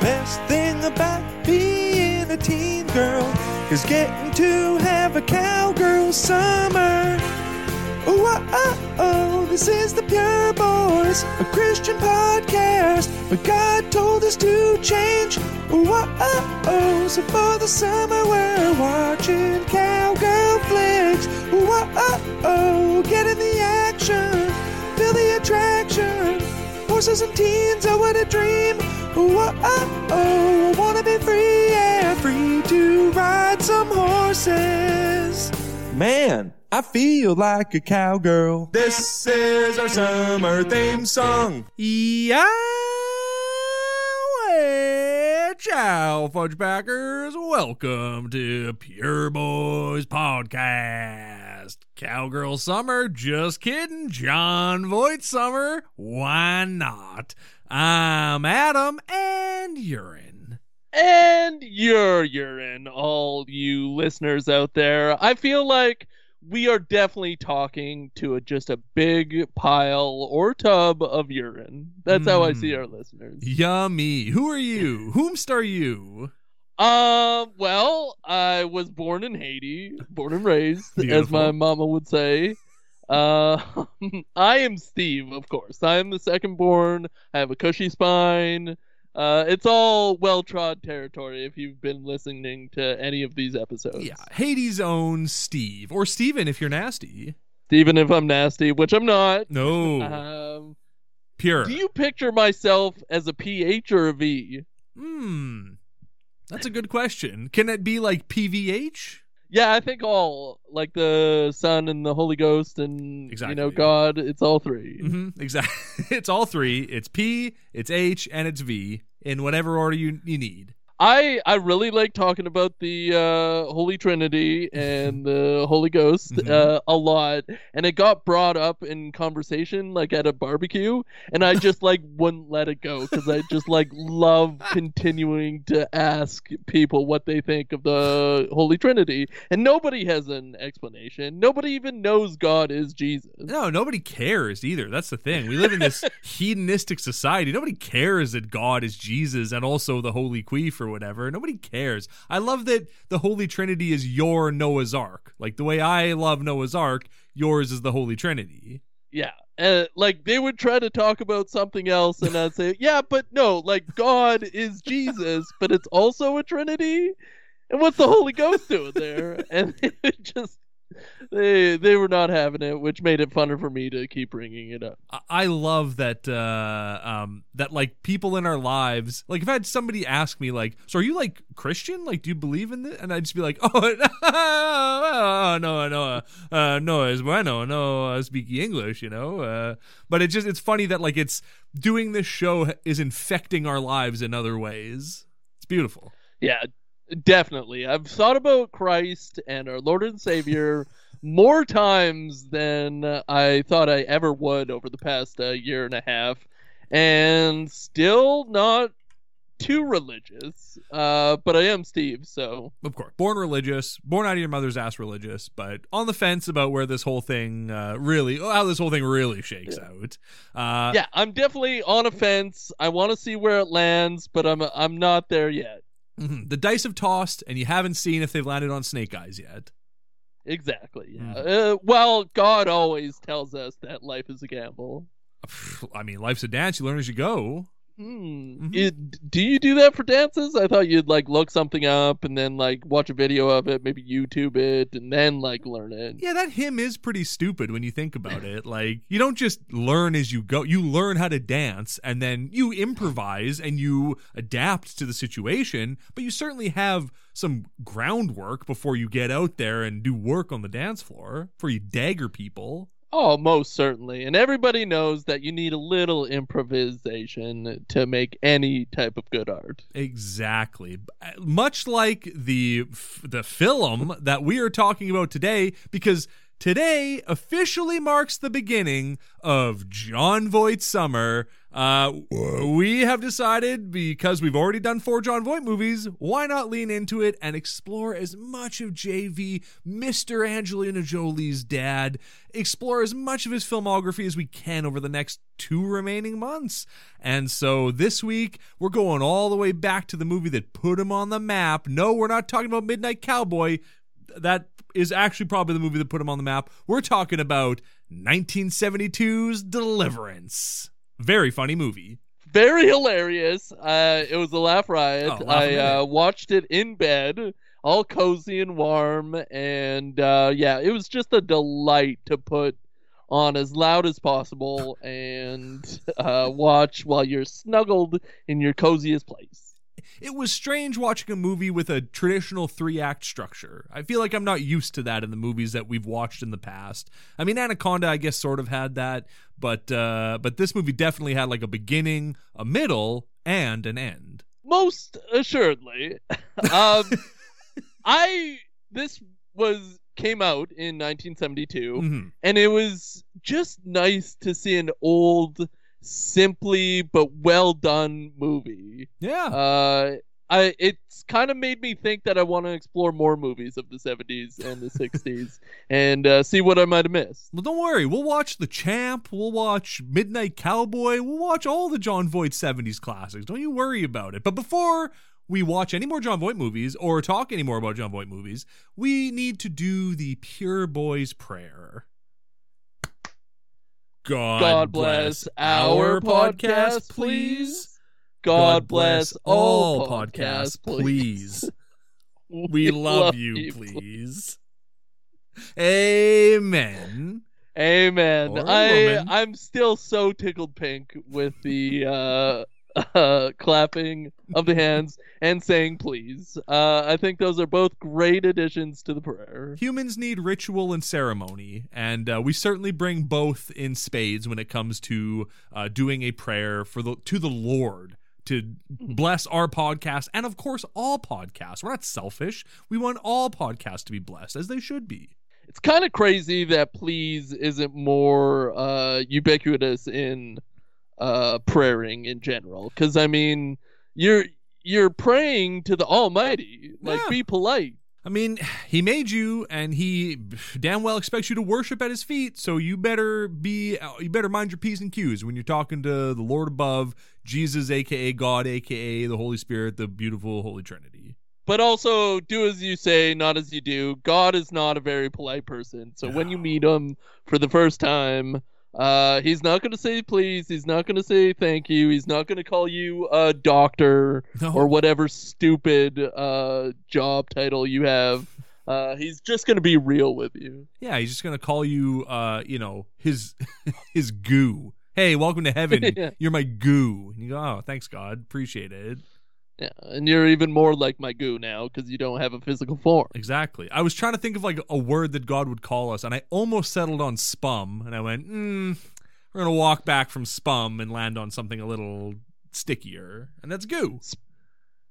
best thing about being a teen girl is getting to have a cowgirl summer. Oh, oh, oh, this is the Pure Boys, a Christian podcast. But God told us to change. Oh, oh, oh, so for the summer we're watching cowgirl flicks. Oh, oh, oh, get in the action, feel the attraction. Horses and teens, oh, what a dream. Oh, oh, oh, I wanna be free and free to ride some horses. Man, I feel like a cowgirl. This is our summer theme song. Yeah, ciao, fudge packers. Welcome to Pure Boys Podcast. Cowgirl Summer, just kidding. Jon Voight Summer, why not? I'm Adam and Urine. and you're urine, all you listeners out there. I feel like we are definitely talking to a, just a big pile or tub of urine. That's how I see Mm. our listeners. Yummy. Who are you? Whomst are you? Um, well, I was born in Haiti, born and raised, as my mama would say. Uh, I am Steve, of course. I am the second born. I have a cushy spine. Uh, it's all well trod territory if you've been listening to any of these episodes. Yeah, Haiti's own Steve. Or Steven if you're nasty. Even if I'm nasty, which I'm not. No. Um, Pure. do you picture myself as a PH or a V? Hmm. That's a good question. Can it be like PVH? Yeah, I think all like the Son and the Holy Ghost and exactly. you know God. It's all 3 Mm-hmm. Exactly. It's all three. It's P, it's H, and it's V in whatever order you, you need. I I really like talking about the uh, Holy Trinity and the Holy Ghost Mhm. uh, a lot, and it got brought up in conversation like at a barbecue, and I just like wouldn't let it go because I just like love continuing to ask people what they think of the Holy Trinity, and nobody has an explanation. Nobody even knows God is Jesus. No, nobody cares either. That's the thing. We live in this hedonistic society. Nobody cares that God is Jesus and also the Holy Queef or whatever. Nobody cares. I love that the Holy Trinity is your Noah's Ark. Like the way I love Noah's Ark, yours is the Holy Trinity. Yeah. Uh, like they would try to talk about something else, and I'd say, "Yeah, but no, like God is Jesus, but it's also a Trinity." And what's the Holy Ghost doing there? And it just they they were not having it, which made it funner for me to keep bringing it up. I- I love that uh um that like people in our lives like if I had somebody ask me like so are you like Christian? Like do you believe in this? And I'd just be like oh no no uh no es bueno no uh, speak English you know uh. But it just it's funny that like it's doing this show is infecting our lives in other ways. It's beautiful. Yeah, definitely. I've thought about Christ and our Lord and Savior more times than I thought I ever would over the past uh, year and a half, and still not too religious. Uh, but I am Steve, so of course born religious born out of your mother's ass religious but on the fence about where this whole thing uh really how this whole thing really shakes out uh yeah, I'm definitely on a fence. I want to see where it lands, but I'm I'm not there yet. Mhm. the dice have tossed and you haven't seen if they've landed on snake eyes yet Exactly. Yeah. Mhm. Uh, well, God always tells us that life is a gamble. i mean life's a dance you learn as you go Hmm. Mhm. It- do you do that for dances? I thought you'd like look something up and then like watch a video of it, maybe YouTube it, and then like learn it. yeah that hymn is pretty stupid when you think about it like you don't just learn as you go you learn how to dance and then you improvise and you adapt to the situation but you certainly have some groundwork before you get out there and do work on the dance floor before you dagger people Oh, most certainly. And everybody knows that you need a little improvisation to make any type of good art. Exactly. Much like the the film that we are talking about today because today officially marks the beginning of Jon Voight summer. Uh, we have decided because we've already done four Jon Voight movies, why not lean into it and explore as much of JV, Mr. Angelina Jolie's dad, explore as much of his filmography as we can over the next two remaining months. And so this week, we're going all the way back to the movie that put him on the map. No, we're not talking about Midnight Cowboy. That is actually probably the movie that put him on the map. We're talking about 1972's Deliverance. Very funny movie. Very hilarious. Uh, it was a laugh riot. Oh, I uh, watched it in bed, all cozy and warm, and uh, yeah, it was just a delight to put on as loud as possible and uh, watch while you're snuggled in your coziest place. It was strange watching a movie with a traditional three act structure. I feel like I'm not used to that in the movies that we've watched in the past. I mean, Anaconda, I guess, sort of had that, but uh, but this movie definitely had like a beginning, a middle, and an end. Most assuredly. um, I this was came out in 1972. Mhm. and it was just nice to see an old simply but well done movie Yeah. uh I, it's kind of made me think that I want to explore more movies of the 70s and the 60s and uh, see what I might have missed. Well, don't worry. We'll watch The Champ. We'll watch Midnight Cowboy. We'll watch all the Jon Voight 70s classics. Don't you worry about it. But before we watch any more Jon Voight movies or talk any more about Jon Voight movies, we need to do the Pure Boy's Prayer. God, God bless our podcast, please. God bless all podcasts, please. We love you, please. Amen. Amen. Or I woman. I'm still so tickled pink with the uh, uh, clapping of the hands and saying please. Uh, I think those are both great additions to the prayer. Humans need ritual and ceremony, and uh, we certainly bring both in spades when it comes to uh, doing a prayer for the to the Lord to bless our podcast and of course all podcasts. We're not selfish. We want all podcasts to be blessed as they should be. It's kind of crazy that please isn't more uh, ubiquitous in uh, praying in general. Because I mean, you're you're praying to the Almighty. Like, Yeah. be polite. I mean, he made you, and he damn well expects you to worship at his feet. So you better be, you better mind your p's and q's when you're talking to the Lord above, Jesus, aka God, aka the Holy Spirit, the beautiful Holy Trinity. but also do as you say, not as you do. God is not a very polite person. So when you meet him for the first time, uh, he's not going to say please. He's not going to say thank you. He's not going to call you a doctor No, or whatever stupid uh, job title you have. Uh, he's just going to be real with you. yeah, he's just gonna call you, uh, you know, his his goo. Hey, welcome to heaven. Yeah. You're my goo. And you go, oh, thanks, God, appreciate it. Yeah, and you're even more like my goo now because you don't have a physical form. Exactly. I was trying to think of like a word that God would call us, and I almost settled on spum, and I went, mm, we're gonna walk back from spum and land on something a little stickier, and that's goo.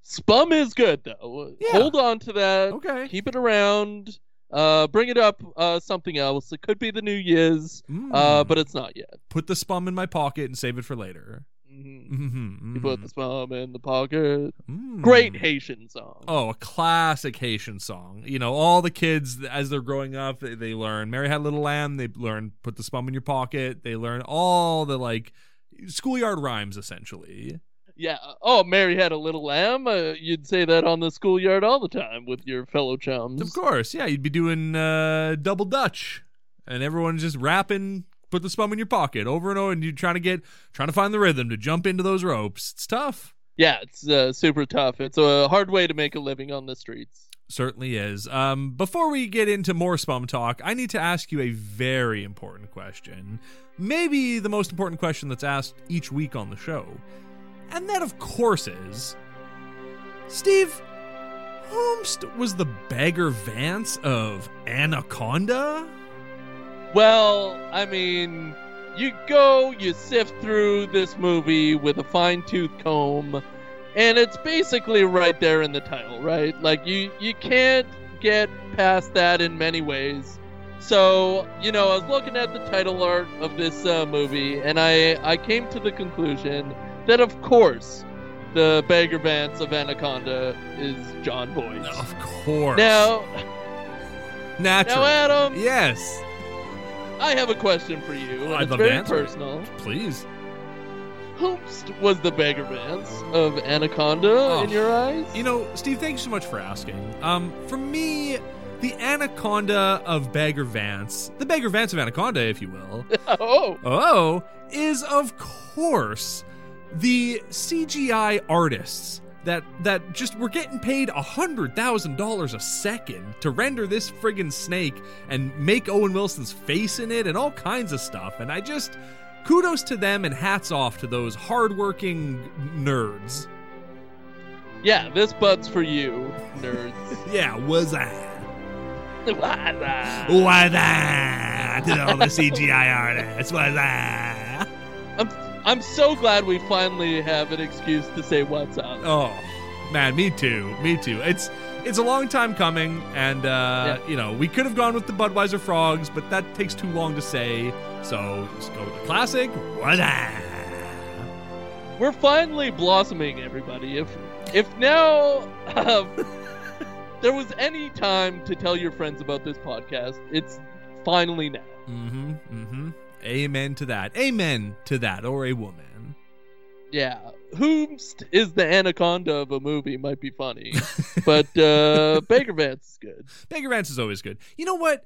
Spum is good though. Yeah. Hold on to that. Okay. keep it around. Uh, bring it up. Uh, something else. It could be the New Year's. Mm. Uh, but it's not yet. put the spum in my pocket and save it for later. Mhm. Mm-hmm, You put the spum in the pocket. Mm. Great Haitian song. Oh, a classic Haitian song. You know, all the kids as they're growing up, they, they learn "Mary Had a Little Lamb." They learn "Put the Spum in Your Pocket." They learn all the like schoolyard rhymes, essentially. Yeah. Oh, Mary had a little lamb. Uh, you'd say that on the schoolyard all the time with your fellow chums. Of course, yeah. You'd be doing uh, double Dutch, and everyone's just rapping. Put the spum in your pocket over and over, and you're trying to get, trying to find the rhythm to jump into those ropes. It's tough. Yeah, it's uh, super tough. It's a hard way to make a living on the streets. Certainly is. Um, before we get into more spum talk, I need to ask you a very important question. Maybe the most important question that's asked each week on the show. And that, of course, is Steve, whomst was the Bagger Vance of Anaconda? Well, I mean, you go, you sift through this movie with a fine tooth comb, and it's basically right there in the title, right? Like you, you can't get past that in many ways. So, you know, I was looking at the title art of this uh, movie, and I I came to the conclusion that, of course, the Bagger Vance of Anaconda is Jon Voight. Of course. Now, Natural. now, Adam, yes. I have a question for you. I'd it's love to very answer personal. Please. Whomst was the Bagger Vance of Anaconda Oh. in your eyes? You know, Steve, thank you so much for asking. Um, for me, the Anaconda of Bagger Vance, the Bagger Vance of Anaconda, if you will, oh, oh, is of course the CGI artists that that just we're getting paid a hundred thousand dollars a second to render this friggin' snake and make Owen Wilson's face in it and all kinds of stuff. And I just kudos to them and hats off to those hardworking nerds. yeah, this butt's for you, nerds. Yeah, was I? Wada. Was I? To all the CGI artists, was I? I'm I'm so glad we finally have an excuse to say what's up. Oh, man, me too. Me too. It's it's a long time coming, and uh, you know we could have gone with the Budweiser frogs, but that takes too long to say. So just go with the classic. Was I? We're finally blossoming, everybody. If if now um, there was any time to tell your friends about this podcast, it's finally now. Mm-hmm. Mm-hmm. Amen to that. Amen to that. Or a woman. Yeah, whomst is the anaconda of a movie might be funny, but uh, Baker Vance is good. Bagger Vance is always good. You know what?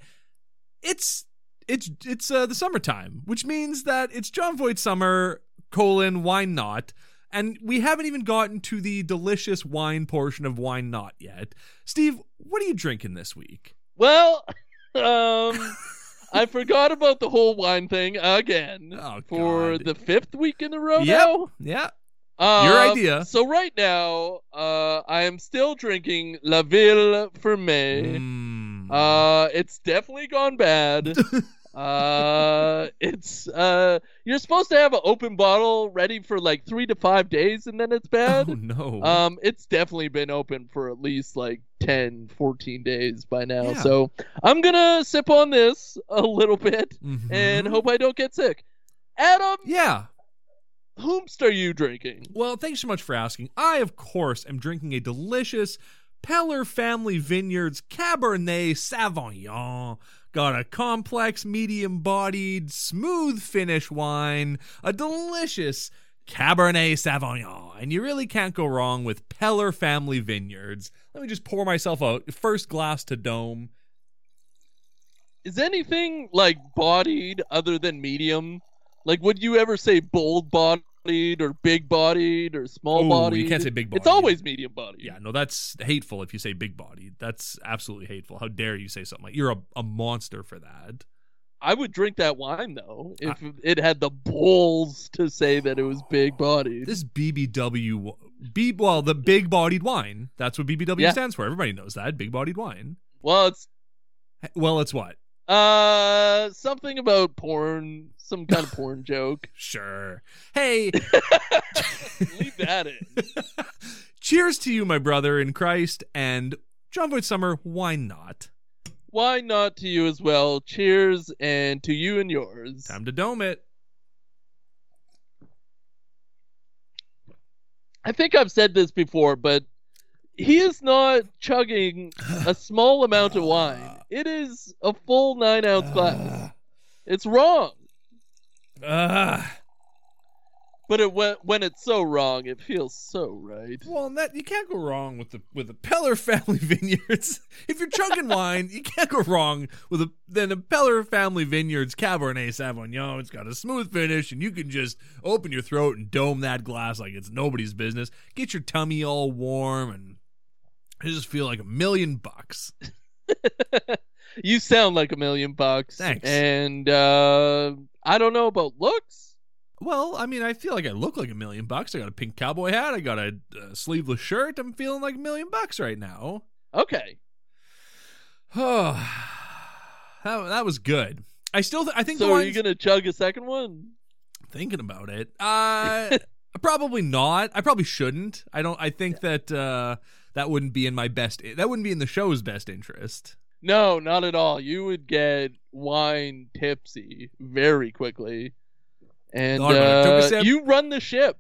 It's it's it's uh, the summertime, which means that it's Jon Voight summer colon why not? And we haven't even gotten to the delicious wine portion of wine not yet. Steve, what are you drinking this week? Well, um, I forgot about the whole wine thing again Oh, for the fifth week in a row Yep. now. Yeah. Uh, Your idea. So right now, uh, I am still drinking La Ville Fermée. Mm. Uh, it's definitely gone bad. uh, it's uh, you're supposed to have an open bottle ready for like three to five days, and then it's bad. oh no. Um, it's definitely been open for at least like 10, 14 days by now. Yeah. So I'm gonna sip on this a little bit Mhm. and hope I don't get sick. Adam, Yeah. whomst are you drinking? Well, thanks so much for asking. I, of course, am drinking a delicious Peller Family Vineyards Cabernet Sauvignon. Got a complex, medium bodied, smooth finish wine, a delicious Cabernet Sauvignon. And you really can't go wrong with Peller Family Vineyards. Let me just pour myself out. First glass to dome. Is anything like bodied other than medium? Like, would you ever say bold bodied or big bodied or small bodied? you can't say big bodied. It's always medium bodied. Yeah, no, that's hateful if you say big bodied. That's absolutely hateful. How dare you say something like you're a, a monster for that. I would drink that wine though if it had the balls to say that it was big bodied. This BBW, B, well, the big bodied wine. That's what BBW Yeah. stands for. Everybody knows that. Big bodied wine. Well, it's Well, it's what? Uh something about porn, some kind of porn joke. Sure. Hey, Leave that in. cheers to you, my brother in Christ, and Jon Voight Summer. Why not? Why not to you as well? Cheers and to you and yours. Time to dome it. I think I've said this before, but he is not chugging a small amount of wine. It is a full nine ounce glass. It's wrong. Uh, But it when, when it's so wrong, it feels so right. well, that you can't go wrong with the with the Peller Family Vineyards. if you're chugging wine, you can't go wrong with a then a Peller Family Vineyards Cabernet Sauvignon. It's got a smooth finish, and you can just open your throat and dome that glass like it's nobody's business. Get your tummy all warm, and I just feel like a million bucks. You sound like a million bucks. Thanks. And uh, I don't know about looks. Well, I mean, I feel like I look like a million bucks. I got a pink cowboy hat. I got a, uh sleeveless shirt. I'm feeling like a million bucks right now. Okay. Oh, that, that was good. I still, th- I think So are you gonna chug a second one? thinking about it. Uh, probably not. I probably shouldn't. I don't. I think that uh, that wouldn't be in my best. That wouldn't be in the show's best interest. No, not at all. You would get wine tipsy very quickly. And Thought about it. Took a uh, you run the ship.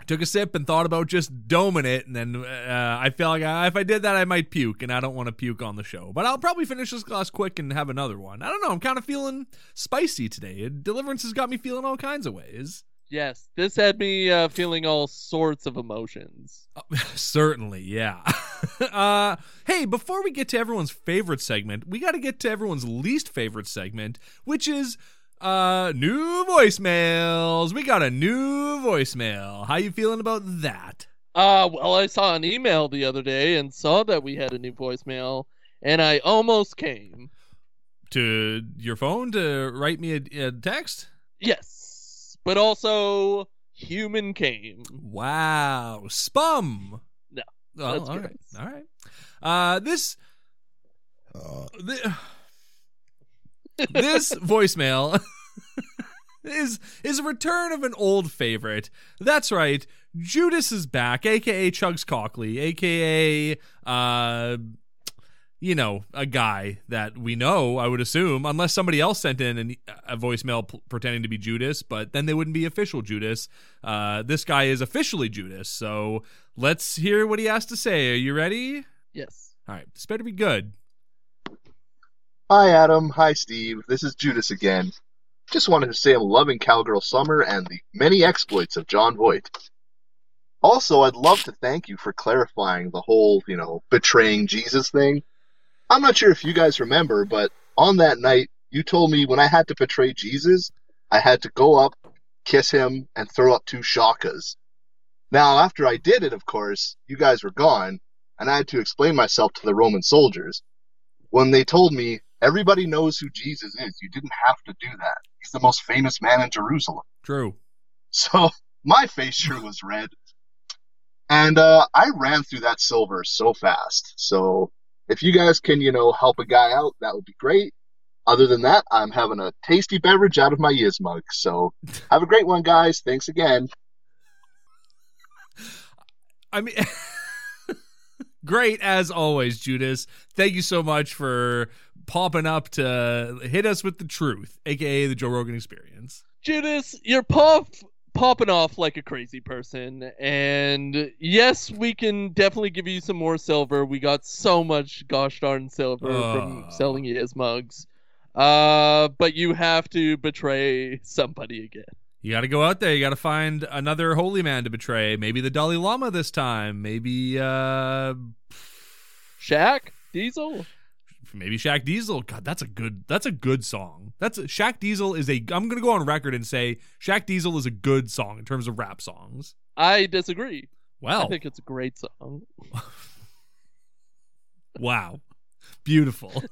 I took a sip and thought about just doming it, and then uh, I feel like I, if I did that, I might puke, and I don't want to puke on the show. But I'll probably finish this glass quick and have another one. I don't know. I'm kind of feeling spicy today. Deliverance has got me feeling all kinds of ways. Yes, this had me uh, feeling all sorts of emotions. Certainly, yeah. uh, hey, before we get to everyone's favorite segment, we got to get to everyone's least favorite segment, which is uh new voicemails. We got a new voicemail. How you feeling about that? Uh, well, I saw an email the other day and saw that we had a new voicemail, and I almost came. To your phone to write me a, a text? Yes, but also human came. Wow, spum. No, well, that's all right, gross. all right. Uh, this. thi- this voicemail is is a return of an old favorite. That's right. Judas is back, aka Chugs Cockley, aka uh you know, a guy that we know, I would assume, unless somebody else sent in an, a voicemail p- pretending to be Judas, but then they wouldn't be official Judas. Uh, this guy is officially Judas. So let's hear what he has to say. Are you ready? Yes. All right, this better be good. Hi, Adam. Hi, Steve. This is Judas again. Just wanted to say I'm loving Cowgirl Summer and the many exploits of Jon Voight. Also, I'd love to thank you for clarifying the whole, you know, betraying Jesus thing. I'm not sure if you guys remember, but on that night, you told me when I had to portray Jesus, I had to go up, kiss him, and throw up two shakas. Now, after I did it, of course, you guys were gone, and I had to explain myself to the Roman soldiers when they told me everybody knows who Jesus is. You didn't have to do that. He's the most famous man in Jerusalem. True. So my face sure was red. And uh, I ran through that silver so fast. So if you guys can, you know, help a guy out, that would be great. Other than that, I'm having a tasty beverage out of my Yiz mug. So have a great one, guys. Thanks again. I mean, great as always, Judas. Thank you so much for popping up to hit us with the truth, aka the Joe Rogan Experience. Judas, you're pop popping off like a crazy person, and yes, we can definitely give you some more silver. We got so much gosh darn silver from Uh. selling you his mugs. Uh, but you have to betray somebody again. You got to go out there. You got to find another holy man to betray. Maybe the Dalai Lama this time. Maybe, uh, Shaq, Diesel. Maybe Shaq Diesel. God, that's a good. That's a good song. That's Shaq Diesel is a. I'm gonna go on record and say Shaq Diesel is a good song in terms of rap songs. I disagree. Well, I think it's a great song. wow, beautiful.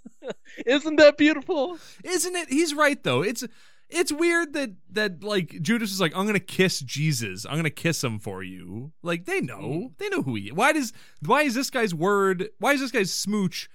Isn't that beautiful? isn't it he's right though it's it's weird that that like judas is like i'm gonna kiss jesus i'm gonna kiss him for you like they know Mm. they know who he is why does why is this guy's word why is this guy's smooch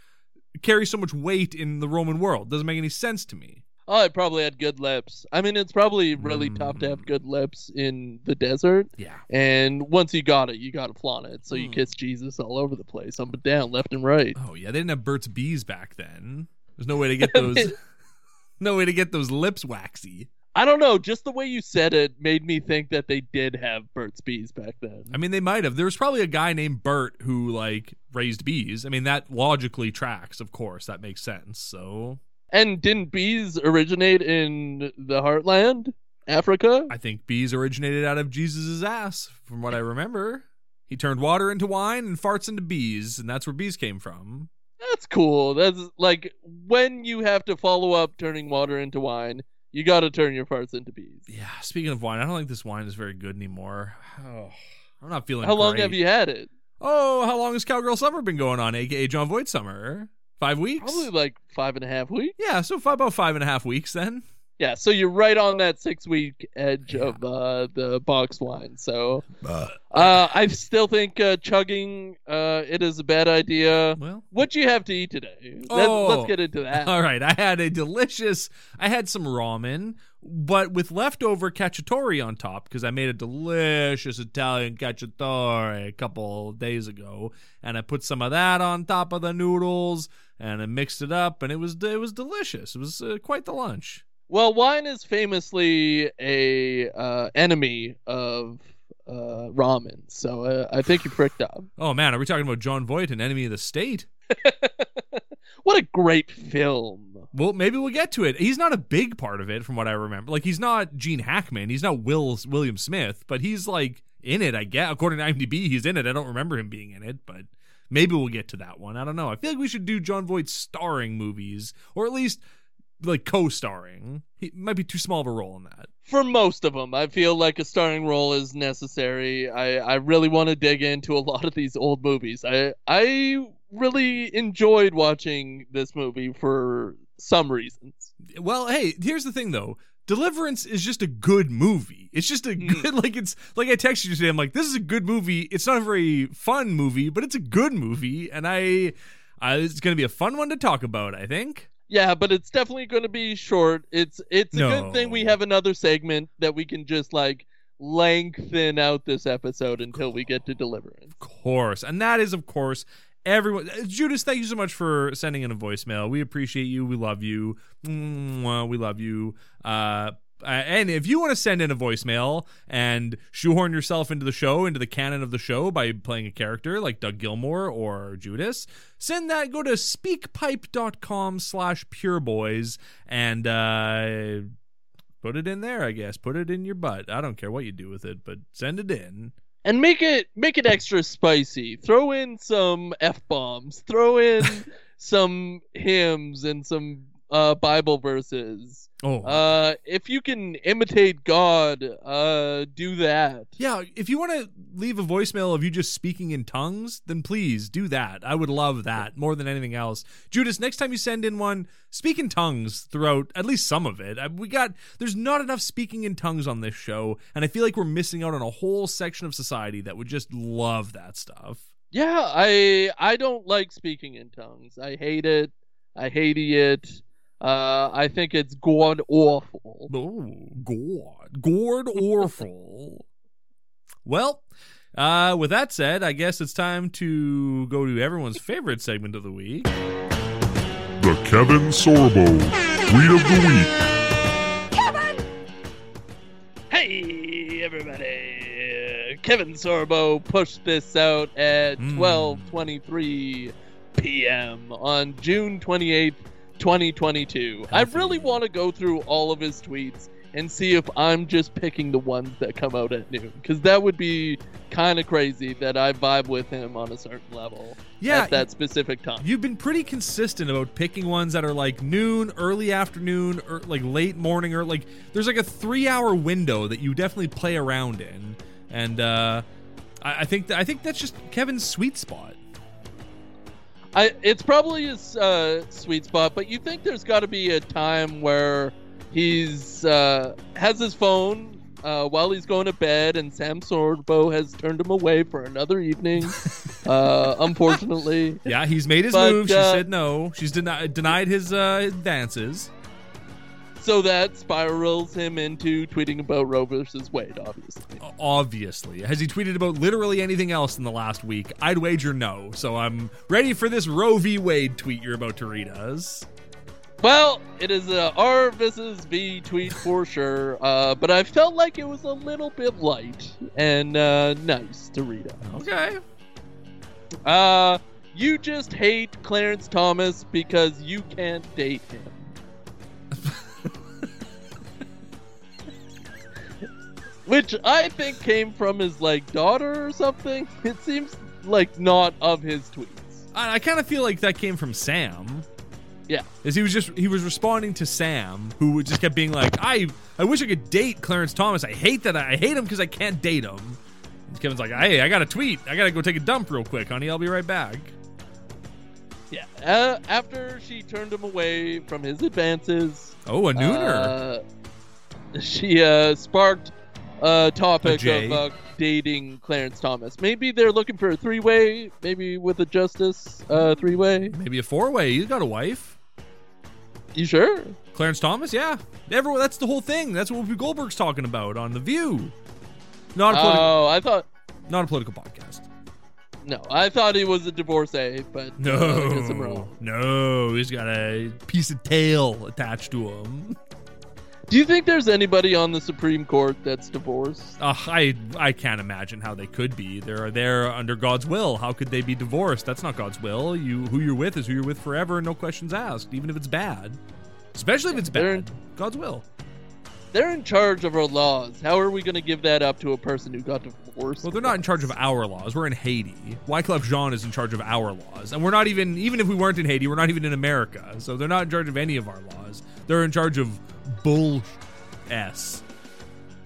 carry so much weight in the roman world doesn't make any sense to me Oh, it probably had good lips. I mean, it's probably really tough to have Mm. good lips in the desert. yeah And once you got it, you got to flaunt it. So you Hmm. kiss Jesus all over the place, up and down, left and right. oh yeah they didn't have burt's bees back then there's no way to get those no way to get those lips waxy I don't know. Just the way you said it made me think that they did have Burt's Bees back then. I mean, they might have. There was probably a guy named Bert who like raised bees. I mean, that logically tracks. Of course, that makes sense. So And didn't bees originate in the heartland, Africa? I think bees originated out of Jesus' ass, from what I remember. He turned water into wine and farts into bees, and that's where bees came from. That's cool. That's like when you have to follow up turning water into wine, you got to turn your parts into bees. Yeah. Speaking of wine, I don't think this wine is very good anymore. Oh, I'm not feeling. It. How long have you had it? Oh, how long has Cowgirl Summer been going on? AKA Jon Voight Summer. Five weeks. Probably like five and a half weeks. Yeah, so fi- about five and a half weeks then. Yeah, so you're right on that six week edge of uh, the box wine. So uh, I still think uh, chugging uh, it is a bad idea. Well, What do you have to eat today? Let's, Oh. let's get into that. all right. I had a delicious. I had some ramen, but with leftover cacciatore on top because I made a delicious Italian cacciatore a couple days ago, and I put some of that on top of the noodles, and I mixed it up, and it was it was delicious. It was uh, quite the lunch. Well, wine is famously a uh, enemy of uh, ramen, so uh, I think you pricked up. Oh man, are we talking about Jon Voight, an enemy of the state? what a great film! Well, maybe we'll get to it. He's not a big part of it, from what I remember. Like he's not Gene Hackman. He's not Will William Smith, but he's like in it. I guess according to IMDb, he's in it. I don't remember him being in it, but maybe we'll get to that one. I don't know. I feel like we should do Jon Voight starring movies, or at least like co-starring. He might be too small of a role in that. For most of them, I feel like a starring role is necessary. I, I really want to dig into a lot of these old movies. I I really enjoyed watching this movie for some reasons. Well, hey, here's the thing though. Deliverance is just a good movie. It's just a Mm. good like it's like I texted you today. I'm like, this is a good movie. It's not a very fun movie, but it's a good movie, and I, I it's gonna be a fun one to talk about. I think. Yeah, but it's definitely going to be short. It's it's a good thing we have another segment that we can just like lengthen out this episode until we get to Deliverance. Of course, and that is of course everyone. Judas, thank you so much for sending in a voicemail. We appreciate you. We love you. We love you. Uh. Uh, and if you want to send in a voicemail and shoehorn yourself into the show, into the canon of the show by playing a character like Doug Gilmore or Judas, send that. Go to speakpipe.com slash pureboys and uh, put it in there, I guess. Put it in your butt. I don't care what you do with it, but send it in. And make it make it extra spicy. Throw in some f bombs. Throw in some hymns and some uh, Bible verses. Oh, Uh, if you can imitate God, uh, do that. Yeah, if you want to leave a voicemail of you just speaking in tongues, then please do that. I would love that more than anything else. Judas, next time you send in one, speak in tongues throughout at least some of it. Uh, We got there's not enough speaking in tongues on this show, and I feel like we're missing out on a whole section of society that would just love that stuff. Yeah, I I don't like speaking in tongues. I hate it. I hate it. Uh, I think it's god awful. Oh, God. Gourd Orful. well, uh, with that said, I guess it's time to go to everyone's favorite segment of the week. The Kevin Sorbo Tweet of the Week. Kevin! Hey, everybody! Kevin Sorbo pushed this out at Mm. 12:23 p.m. on June 28th, 2022. I really want to go through all of his tweets and see if I'm just picking the ones that come out at noon, because that would be kind of crazy that I vibe with him on a certain level Yeah, at that specific time. You've been pretty consistent about picking ones that are like noon, early afternoon, or like late morning, or like there's like a three hour window that you definitely play around in, and uh, I, I think that, I think that's just Kevin's sweet spot. I it's probably his uh, sweet spot, but you think there's got to be a time where he's uh, has his phone uh, while he's going to bed, and Sam Sorbo has turned him away for another evening. uh, unfortunately, Yeah, he's made his But, move. She uh, said no. She's deni- denied his uh, advances. So that spirals him into tweeting about Roe versus Wade. Obviously, Obviously, has he tweeted about literally anything else in the last week? I'd wager no. So I'm ready for this Roe v. Wade tweet you're about to read us. well, it is a R versus V tweet for sure. Uh, but I felt like it was a little bit light and uh, nice to read out. Okay. Uh, you just hate Clarence Thomas because you can't date him. Which I think came from his like daughter or something. It seems like not of his tweets. I, I kind of feel like that came from Sam. Yeah. As he was just he was responding to Sam, who just kept being like, "I I wish I could date Clarence Thomas. I hate that. I, I hate him because I can't date him." And Kevin's like, "Hey, I got to tweet. I got to go take a dump real quick, honey. I'll be right back." Yeah. Uh, after she turned him away from his advances, Oh, a nooner. uh, she uh, sparked a topic of uh, dating Clarence Thomas. Maybe they're looking for a three-way, maybe with a justice uh, three-way. Maybe a four way. He's got a wife. You sure? Clarence Thomas, yeah. Everyone, that's the whole thing. That's what Whoopi Goldberg's talking about on The View. Not a, politi- Oh, I thought not a political podcast. no, I thought he was a divorcee, but uh, I guess I'm No, wrong. no, he's got a piece of tail attached to him. Do you think there's anybody on the Supreme Court that's divorced? Uh, I I can't imagine how they could be. They're there under God's will. How could they be divorced? That's not God's will. You who you're with is who you're with forever, no questions asked, even if it's bad. Especially if it's bad. God's will. They're in charge of our laws. How are we going to give that up to a person who got divorced? Well, they're not in charge of our laws. We're in Haiti. Wyclef Jean is in charge of our laws, and we're not even even if we weren't in Haiti, we're not even in America. So they're not in charge of any of our laws. They're in charge of bull s.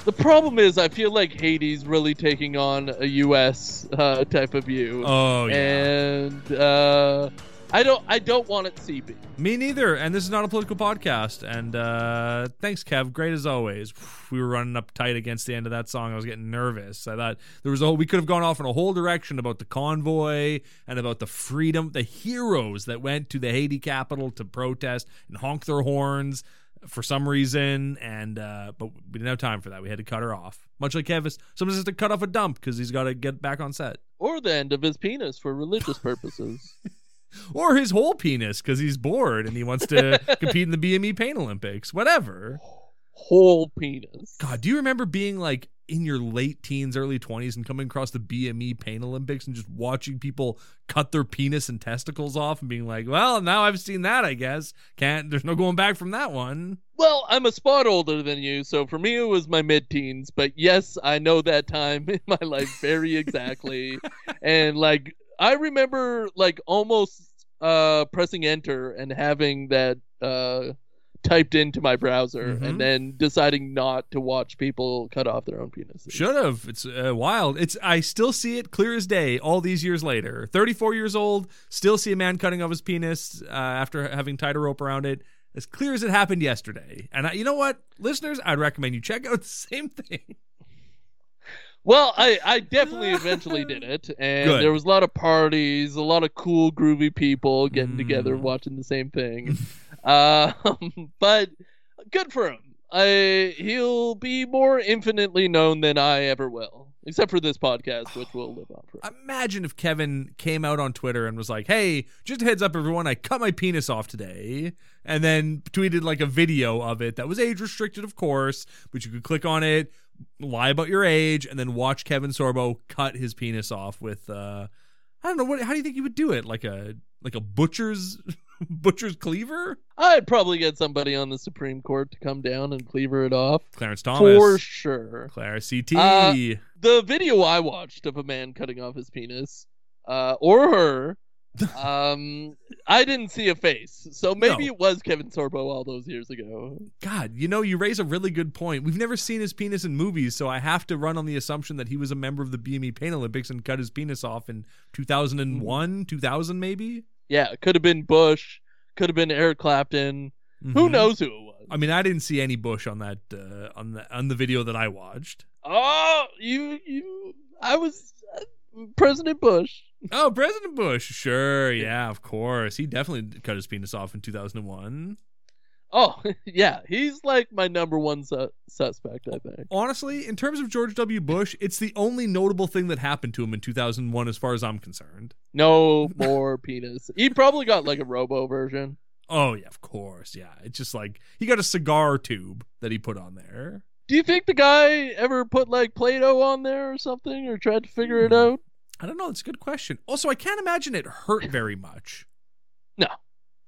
The problem is, I feel like Haiti's really taking on a U.S. Uh, type of view, Oh yeah. and uh, I don't, I don't want it seeping. Me neither. And this is not a political podcast. And uh thanks, Kev. Great as always. We were running up tight against the end of that song. I was getting nervous. I thought there was a whole, we could have gone off in a whole direction about the convoy and about the freedom, the heroes that went to the Haiti capital to protest and honk their horns for some reason. And uh but we didn't have time for that. We had to cut her off. Much like Kev, sometimes has to cut off a dump because he's got to get back on set. Or the end of his penis for religious purposes. Or his whole penis because he's bored and he wants to compete in the BME Pain Olympics. Whatever. Whole penis. God, do you remember being like in your late teens, early 20s and coming across the BME Pain Olympics and just watching people cut their penis and testicles off and being like, well, now I've seen that, I guess. Can't, there's no going back from that one. Well, I'm a spot older than you, so for me it was my mid-teens. But yes, I know that time in my life very exactly, and like I remember like almost uh pressing enter and having that uh typed into my browser, Mhm. and then deciding not to watch people cut off their own penises. Should have. It's uh, wild. It's I still see it clear as day all these years later. 34 years old, still see a man cutting off his penis uh, after having tied a rope around it. As clear as it happened yesterday. And I, you know what, listeners, I'd recommend you check out the same thing. Well, I, I definitely eventually did it, and Good. there was a lot of parties, a lot of cool, groovy people getting together, Mm. watching the same thing. um, but good for him. I he'll be more infinitely known than I ever will, except for this podcast, which will live on forever. Imagine if Kevin came out on Twitter and was like, "Hey, just a heads up, everyone, I cut my penis off today," and then tweeted like a video of it that was age restricted, of course, but you could click on it, lie about your age, and then watch Kevin Sorbo cut his penis off with uh, I don't know what. How do you think you would do it? Like a like a butcher's butcher's cleaver? I'd probably get somebody on the Supreme Court to come down and cleaver it off Clarence Thomas, for sure. Claire CT. Uh, the video I watched of a man cutting off his penis, uh, or her, um, I didn't see a face, so maybe No. it was Kevin Sorbo all those years ago. God, you know, you raise a really good point. We've never seen his penis in movies, so I have to run on the assumption that he was a member of the BME Pain Olympics and cut his penis off in 2001, 2000 maybe. Yeah, it could have been Bush, could have been Eric Clapton. Who Mhm. knows who it was? I mean, I didn't see any Bush on that uh, on the on the video that I watched. Oh, you, you, I was uh, President Bush. Oh, President Bush, sure, yeah, of course. He definitely cut his penis off in 2001. Oh, yeah, he's like my number one su- suspect, I think. Honestly, in terms of George W. Bush, it's the only notable thing that happened to him in 2001, as far as I'm concerned. No more penis. He probably got like a robo version. Oh yeah, of course, yeah. It's just like he got a cigar tube that he put on there. Do you think the guy ever put like Play-Doh on there or something, or tried to figure it hmm. out? I don't know. It's a good question. Also, I can't imagine it hurt very much. No.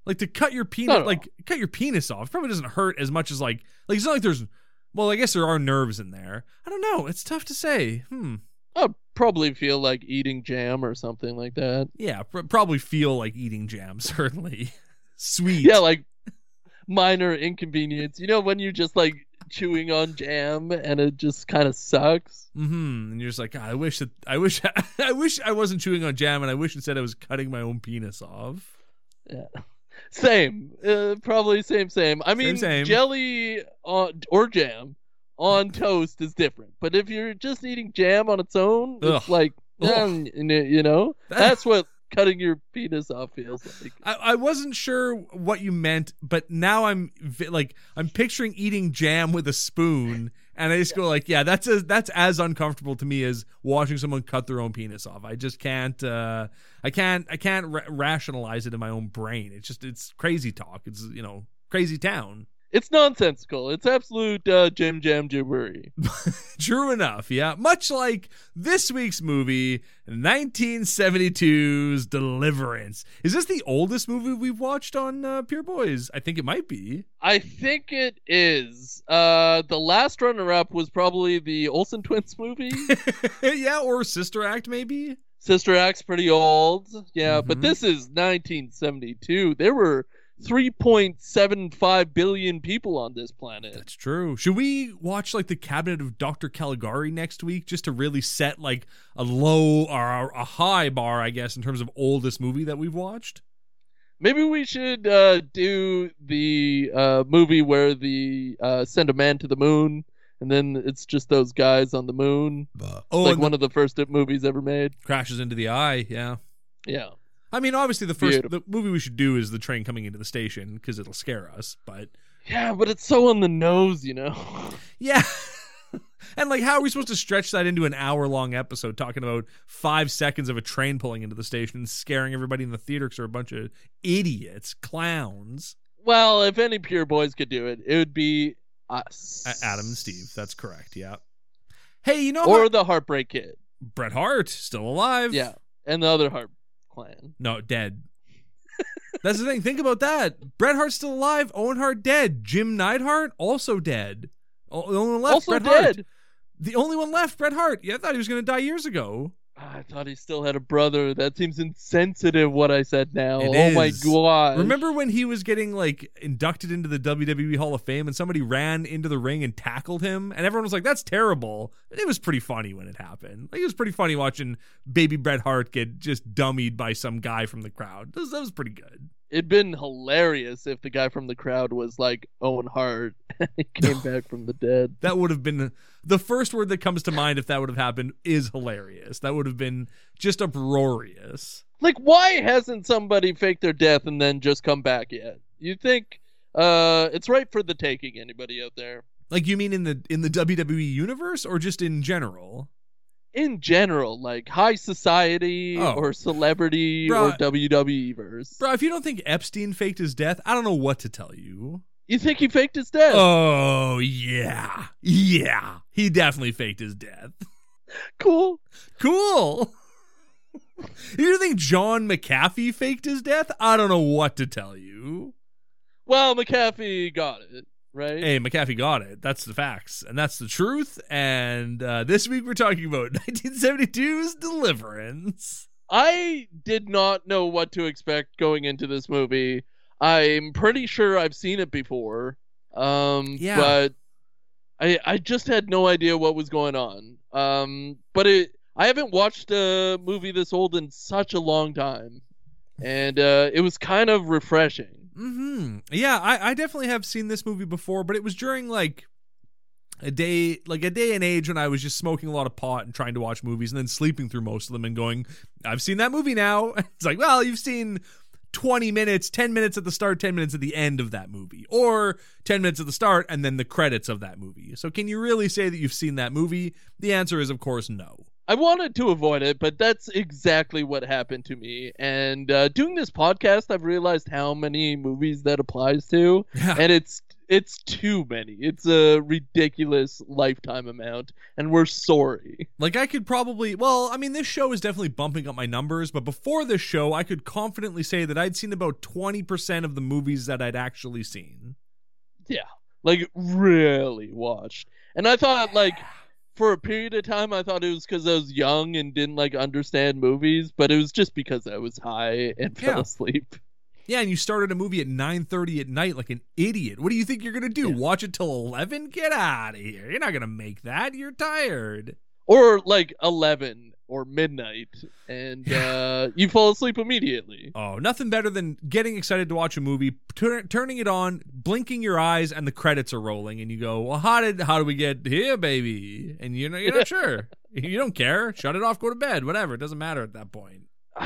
Like to cut your penis, like cut your penis off, probably doesn't hurt as much as like like it's not like there's. Well, I guess there are nerves in there. I don't know. It's tough to say. Hmm. I'd probably feel like eating jam or something like that. Yeah, pr- probably feel like eating jam. Certainly, sweet. Yeah, like minor inconvenience. You know when you just like chewing on jam and it just kind of sucks. Mm-hmm. And you're just like, I wish that I wish I wish I wasn't chewing on jam, and I wish instead I was cutting my own penis off. Same, uh, probably same, same. I mean, same. jelly on, or jam on toast is different. But if you're just eating jam on its own, it's like, Ugh. um, you know, that's what cutting your penis off feels like. I, I wasn't sure what you meant, but now I'm like I'm picturing eating jam with a spoon, and I just go like, yeah, that's as that's as uncomfortable to me as watching someone cut their own penis off. I just can't, uh, I can't, I can't ra- rationalize it in my own brain. It's just it's crazy talk. It's you know crazy town. It's nonsensical. It's absolute uh, jam jam jibbery. True enough, yeah. Much like this week's movie, 1972's Deliverance. Is this the oldest movie we've watched on uh, Pure Boys? I think it might be. I think it is. Uh, the last runner-up was probably the Olsen twins movie. yeah, or Sister Act, maybe. Sister Act's pretty old. Yeah, Mhm. but this is 1972. There were 3.75 billion people on this planet. That's true. Should we watch like the Cabinet of Dr. Caligari next week just to really set like a low or a high bar, I guess, in terms of oldest movie that we've watched? Maybe we should uh, do the uh, movie where the uh, send a man to the moon, and then it's just those guys on the moon. Oh, like one the of the first movies ever made. crashes into the eye. Yeah. Yeah. I mean, obviously, the first Beautiful. the movie we should do is the train coming into the station because it'll scare us. But Yeah, but it's so on the nose, you know. yeah, and like, how are we supposed to stretch that into an hour long episode talking about five seconds of a train pulling into the station and scaring everybody in the theater because they're a bunch of idiots, clowns? Well, if any pure boys could do it, it would be us. Adam and Steve. That's correct. Yeah. Hey, you know or what? the Heartbreak Kid. Bret Hart still alive. Yeah, and the other Hart Clan. No, dead. That's the thing. Think about that. Bret Hart's still alive. Owen Hart dead. Jim Neidhart also dead. O- The only one left. also Bret Hart. dead. The only one left, Bret Hart. Yeah, I thought he was going to die years ago. Ah, I thought he still had a brother. That seems insensitive. What I said now. It oh my god! Remember when he was getting like inducted into the WWE Hall of Fame and somebody ran into the ring and tackled him and everyone was like, "That's terrible." And it was pretty funny when it happened. Like it was pretty funny watching baby Bret Hart get just dummied by some guy from the crowd. That was, that was pretty good. It'd been hilarious if the guy from the crowd was like Owen Hart and he came back from the dead. That would have been the first word that comes to mind if that would have happened is hilarious. That would have been just uproarious. Like, why hasn't somebody faked their death and then just come back yet? You think uh, it's right for the taking? Anybody out there? Like you mean in the in the WWE universe or just in general? In general, like high society Oh. or celebrity or WWE verse. Bro, if you don't think Epstein faked his death, I don't know what to tell you. You think he faked his death? Oh, yeah. Yeah. He definitely faked his death. cool. Cool. you think John McAfee faked his death? I don't know what to tell you. Well, McAfee got it right. Hey, McAfee got it. That's the facts. And that's the truth. And uh, this week we're talking about 1972's Deliverance. I did not know what to expect going into this movie. I'm pretty sure I've seen it before. Um Yeah. but I I just had no idea what was going on. Um but it I haven't watched a movie this old in such a long time. And uh it was kind of refreshing. Hmm Yeah, I, I definitely have seen this movie before, but it was during like a day, like a day and age when I was just smoking a lot of pot and trying to watch movies and then sleeping through most of them and going, I've seen that movie now. It's like, well, you've seen 20 minutes, 10 minutes at the start, 10 minutes at the end of that movie, or 10 minutes at the start and then the credits of that movie. So can you really say that you've seen that movie? The answer is, of course, no. I wanted to avoid it, but that's exactly what happened to me. And uh, doing this podcast, I've realized how many movies that applies to. Yeah. and it's it's too many. It's a ridiculous lifetime amount, and we're sorry. Like I could probably well, I mean this show is definitely bumping up my numbers, but before this show I could confidently say that I'd seen about 20% of the movies that I'd actually seen. Yeah, like really watched. And I thought like for a period of time I thought it was because I was young and didn't like understand movies, but it was just because I was high and fell Yeah. asleep. Yeah, and you started a movie at 9:30 at night like an idiot. What do you think you're going to do? Yeah. Watch it till 11? Get out of here. You're not going to make that. You're tired. Or like eleven or midnight, and uh, you fall asleep immediately. Oh, nothing better than getting excited to watch a movie, tur- turning it on, blinking your eyes, and the credits are rolling, and you go, "Well, how did how do we get here, baby?" And you're not, you're not sure. You don't care. Shut it off. Go to bed. Whatever. It doesn't matter at that point.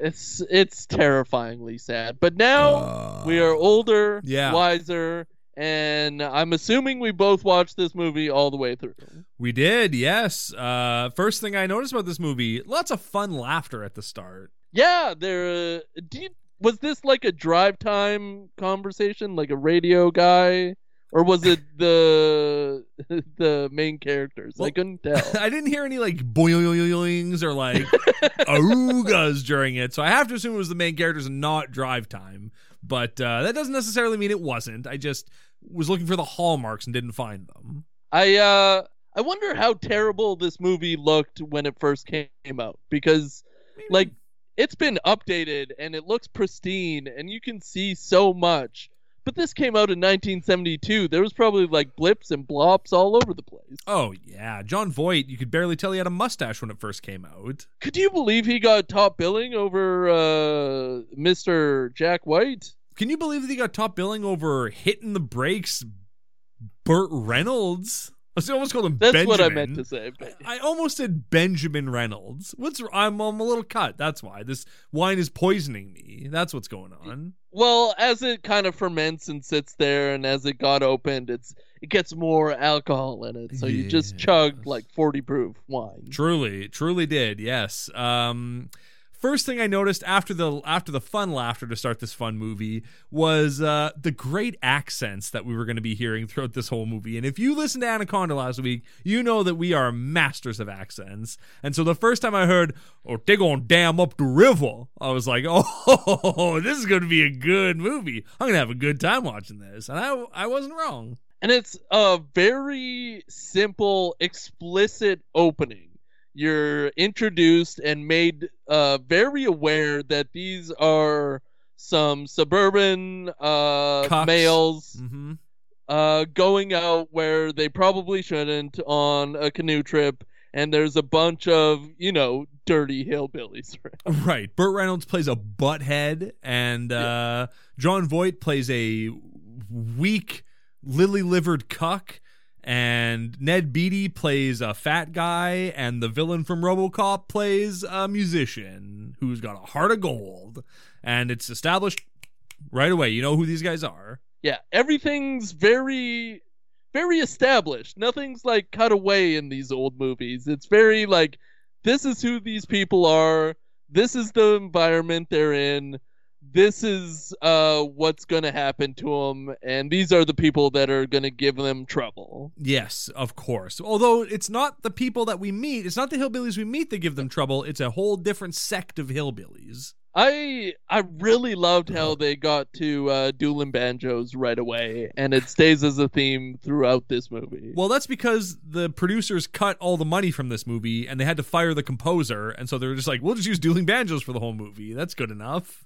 it's it's terrifyingly sad. But now Uh, we are older, yeah. wiser, and I'm assuming we both watched this movie all the way through. We did, yes. Uh, first thing I noticed about this movie, lots of fun laughter at the start. Yeah, there. Uh, you, was this like a drive time conversation, like a radio guy, or was it the the main characters? I couldn't tell. I didn't hear any like boings or like arugas during it, so I have to assume it was the main characters and not drive time. But uh, that doesn't necessarily mean it wasn't. I just was looking for the hallmarks and didn't find them. I uh I wonder how terrible this movie looked when it first came out because like it's been updated and it looks pristine and you can see so much. But this came out in 1972. There was probably like blips and blops all over the place. Oh yeah, Jon Voight. You could barely tell he had a mustache when it first came out. Could you believe he got top billing over uh Mr. Jack White? Can you believe that he got top billing over hitting the brakes? Burt Reynolds. I almost called him That's Benjamin. what I meant to say. But I almost said Benjamin Reynolds. What's I'm, I'm a little cut. That's why this wine is poisoning me. That's what's going on. Well, as it kind of ferments and sits there, and as it got opened, it's it gets more alcohol in it. So you just Yes. chugged like forty proof wine. Truly, truly did. Yes. Um, first thing I noticed after the after the fun laughter to start this fun movie was uh, the great accents that we were going to be hearing throughout this whole movie. And if you listened to Anaconda last week, you know that we are masters of accents. And so the first time I heard "Oh, they gonna dam up the river," I was like, "Oh, this is going to be a good movie. I'm going to have a good time watching this." And I I wasn't wrong. And it's a very simple, explicit opening. You're introduced and made uh, very aware that these are some suburban uh, males hmm uh, going out where they probably shouldn't on a canoe trip, and there's a bunch of, you know, dirty hillbillies around. Right. Burt Reynolds plays a butthead, and uh, Jon Voight plays a weak, lily livered cuck. And Ned Beatty plays a fat guy, and the villain from Robocop plays a musician who's got a heart of gold. And it's established right away. You know who these guys are. Yeah, everything's very, very established. Nothing's like cut away in these old movies. It's very like, this is who these people are. This is the environment they're in. This is uh, what's going to happen to them. And these are the people that are going to give them trouble. Yes, of course. Although it's not the people that we meet, it's not the hillbillies we meet that give them trouble. It's a whole different sect of hillbillies. I I really loved how they got to uh, dueling banjos right away, and it stays as a theme throughout this movie. Well, that's because the producers cut all the money from this movie and they had to fire the composer. And so they were just like, we'll just use dueling banjos for the whole movie. That's good enough.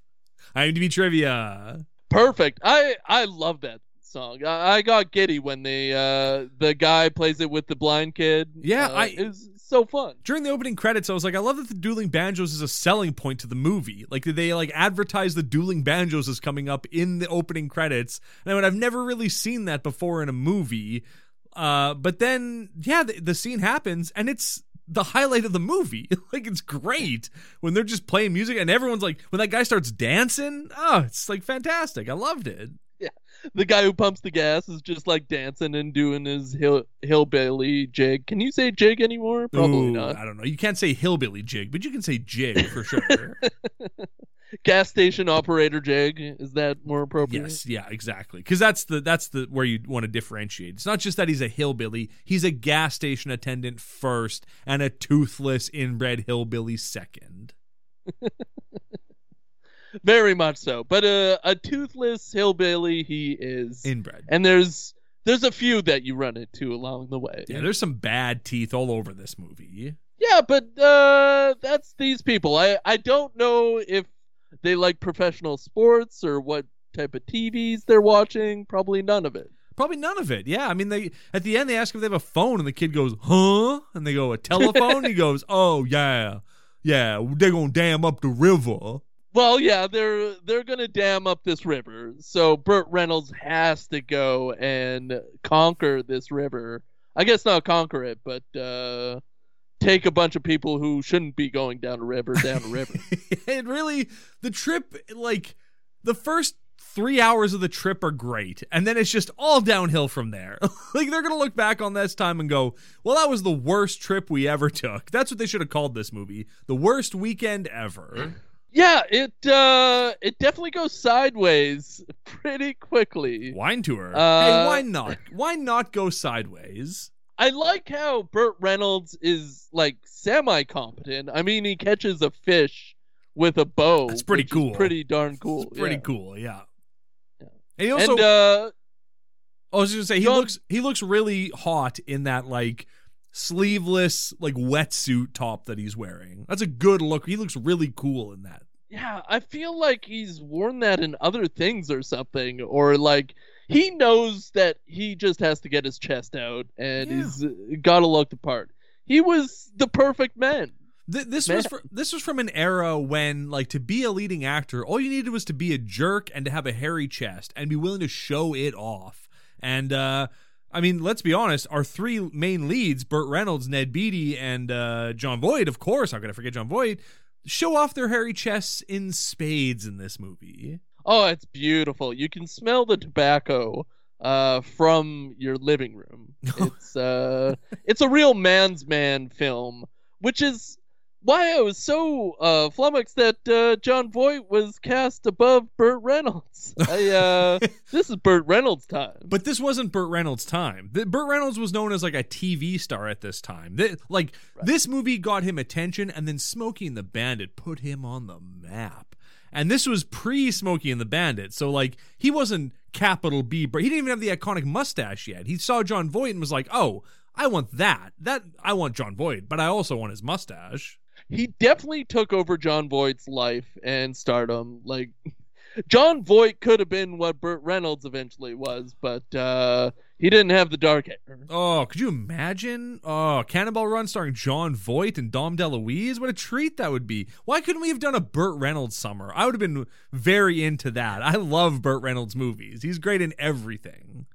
IMDb trivia. Perfect. I I love that song. I, I got giddy when the uh the guy plays it with the blind kid. Yeah, Uh, I- it so fun. During the opening credits, I was like, I love that the dueling banjos is a selling point to the movie. Like, they like advertise the dueling banjos as coming up in the opening credits? And I mean, I've never really seen that before in a movie. Uh, but then, yeah, the, the scene happens, and it's the highlight of the movie. like, it's great when they're just playing music, and everyone's like, when that guy starts dancing, oh, it's like fantastic. I loved it. Yeah. The guy who pumps the gas is just like dancing and doing his hill hillbilly jig. Can you say jig anymore? Probably Ooh, not. I don't know. You can't say hillbilly jig, but you can say jig for sure. Gas station operator jig. Is that more appropriate? Yes, yeah, exactly. Because that's the that's the where you want to differentiate. It's not just that he's a hillbilly; he's a gas station attendant first, and a toothless inbred hillbilly second. Very much so. But uh, a toothless hillbilly he is. Inbred. and there's there's a few that you run into along the way. Yeah, there's some bad teeth all over this movie. Yeah, but uh, that's these people. I I don't know if they like professional sports or what type of TVs they're watching. Probably none of it. Probably none of it. Yeah, I mean, they at the end they ask if they have a phone, and the kid goes, "Huh?" And they go, "A telephone." he goes, "Oh yeah, yeah, they're gonna dam up the river." Well, yeah, they're they're gonna dam up this river, so Burt Reynolds has to go and conquer this river. I guess not conquer it, but uh, take a bunch of people who shouldn't be going down a river down a river. it really the trip like the first three hours of the trip are great and then it's just all downhill from there. Like they're gonna look back on this time and go well that was the worst trip we ever took. That's what they should have called this movie the worst weekend ever. Yeah, it uh, it definitely goes sideways pretty quickly. wine tour. Uh, hey why not? Why not go sideways I like how Burt Reynolds is like semi competent. I mean, he catches a fish with a bow. That's pretty cool. pretty darn cool. It's pretty yeah. cool yeah Yeah. and he also and uh, I was gonna say he John- looks he looks really hot in that like sleeveless like wetsuit top that he's wearing. That's a good look. He looks really cool in that. yeah, I feel like he's worn that in other things or something, or like he knows that he just has to get his chest out and Yeah. he's uh, got to look the part. He was the perfect man. Th- this Man. was fr- this was from an era when like to be a leading actor, all you needed was to be a jerk and to have a hairy chest and be willing to show it off. And uh I mean, let's be honest, our three main leads, Burt Reynolds, Ned Beatty, and uh, Jon Voight, of course, how could I forget Jon Voight, show off their hairy chests in spades in this movie. Oh, it's beautiful. You can smell the tobacco uh, from your living room. It's uh, it's a real man's man film, which is why I was so uh, flummoxed that uh, Jon Voight was cast above Burt Reynolds. I, uh, this is Burt Reynolds' time. But this wasn't Burt Reynolds' time. The, Burt Reynolds was known as like a TV star at this time. Th- like this movie got him attention, and then Smokey and the Bandit put him on the map. And this was pre Smokey and the Bandit, so like he wasn't capital B. But he didn't even have the iconic mustache yet. He saw Jon Voight and was like, "Oh, I want that. That I want Jon Voight, but I also want his mustache." he definitely took over Jon Voight's life and stardom. Like Jon Voight could have been what Burt Reynolds eventually was, but uh, he didn't have the dark hair. Oh, could you imagine? Oh, Cannonball Run starring Jon Voight and Dom DeLuise? What a treat that would be. Why couldn't we have done a Burt Reynolds summer? I would have been very into that. I love Burt Reynolds movies. He's great in everything.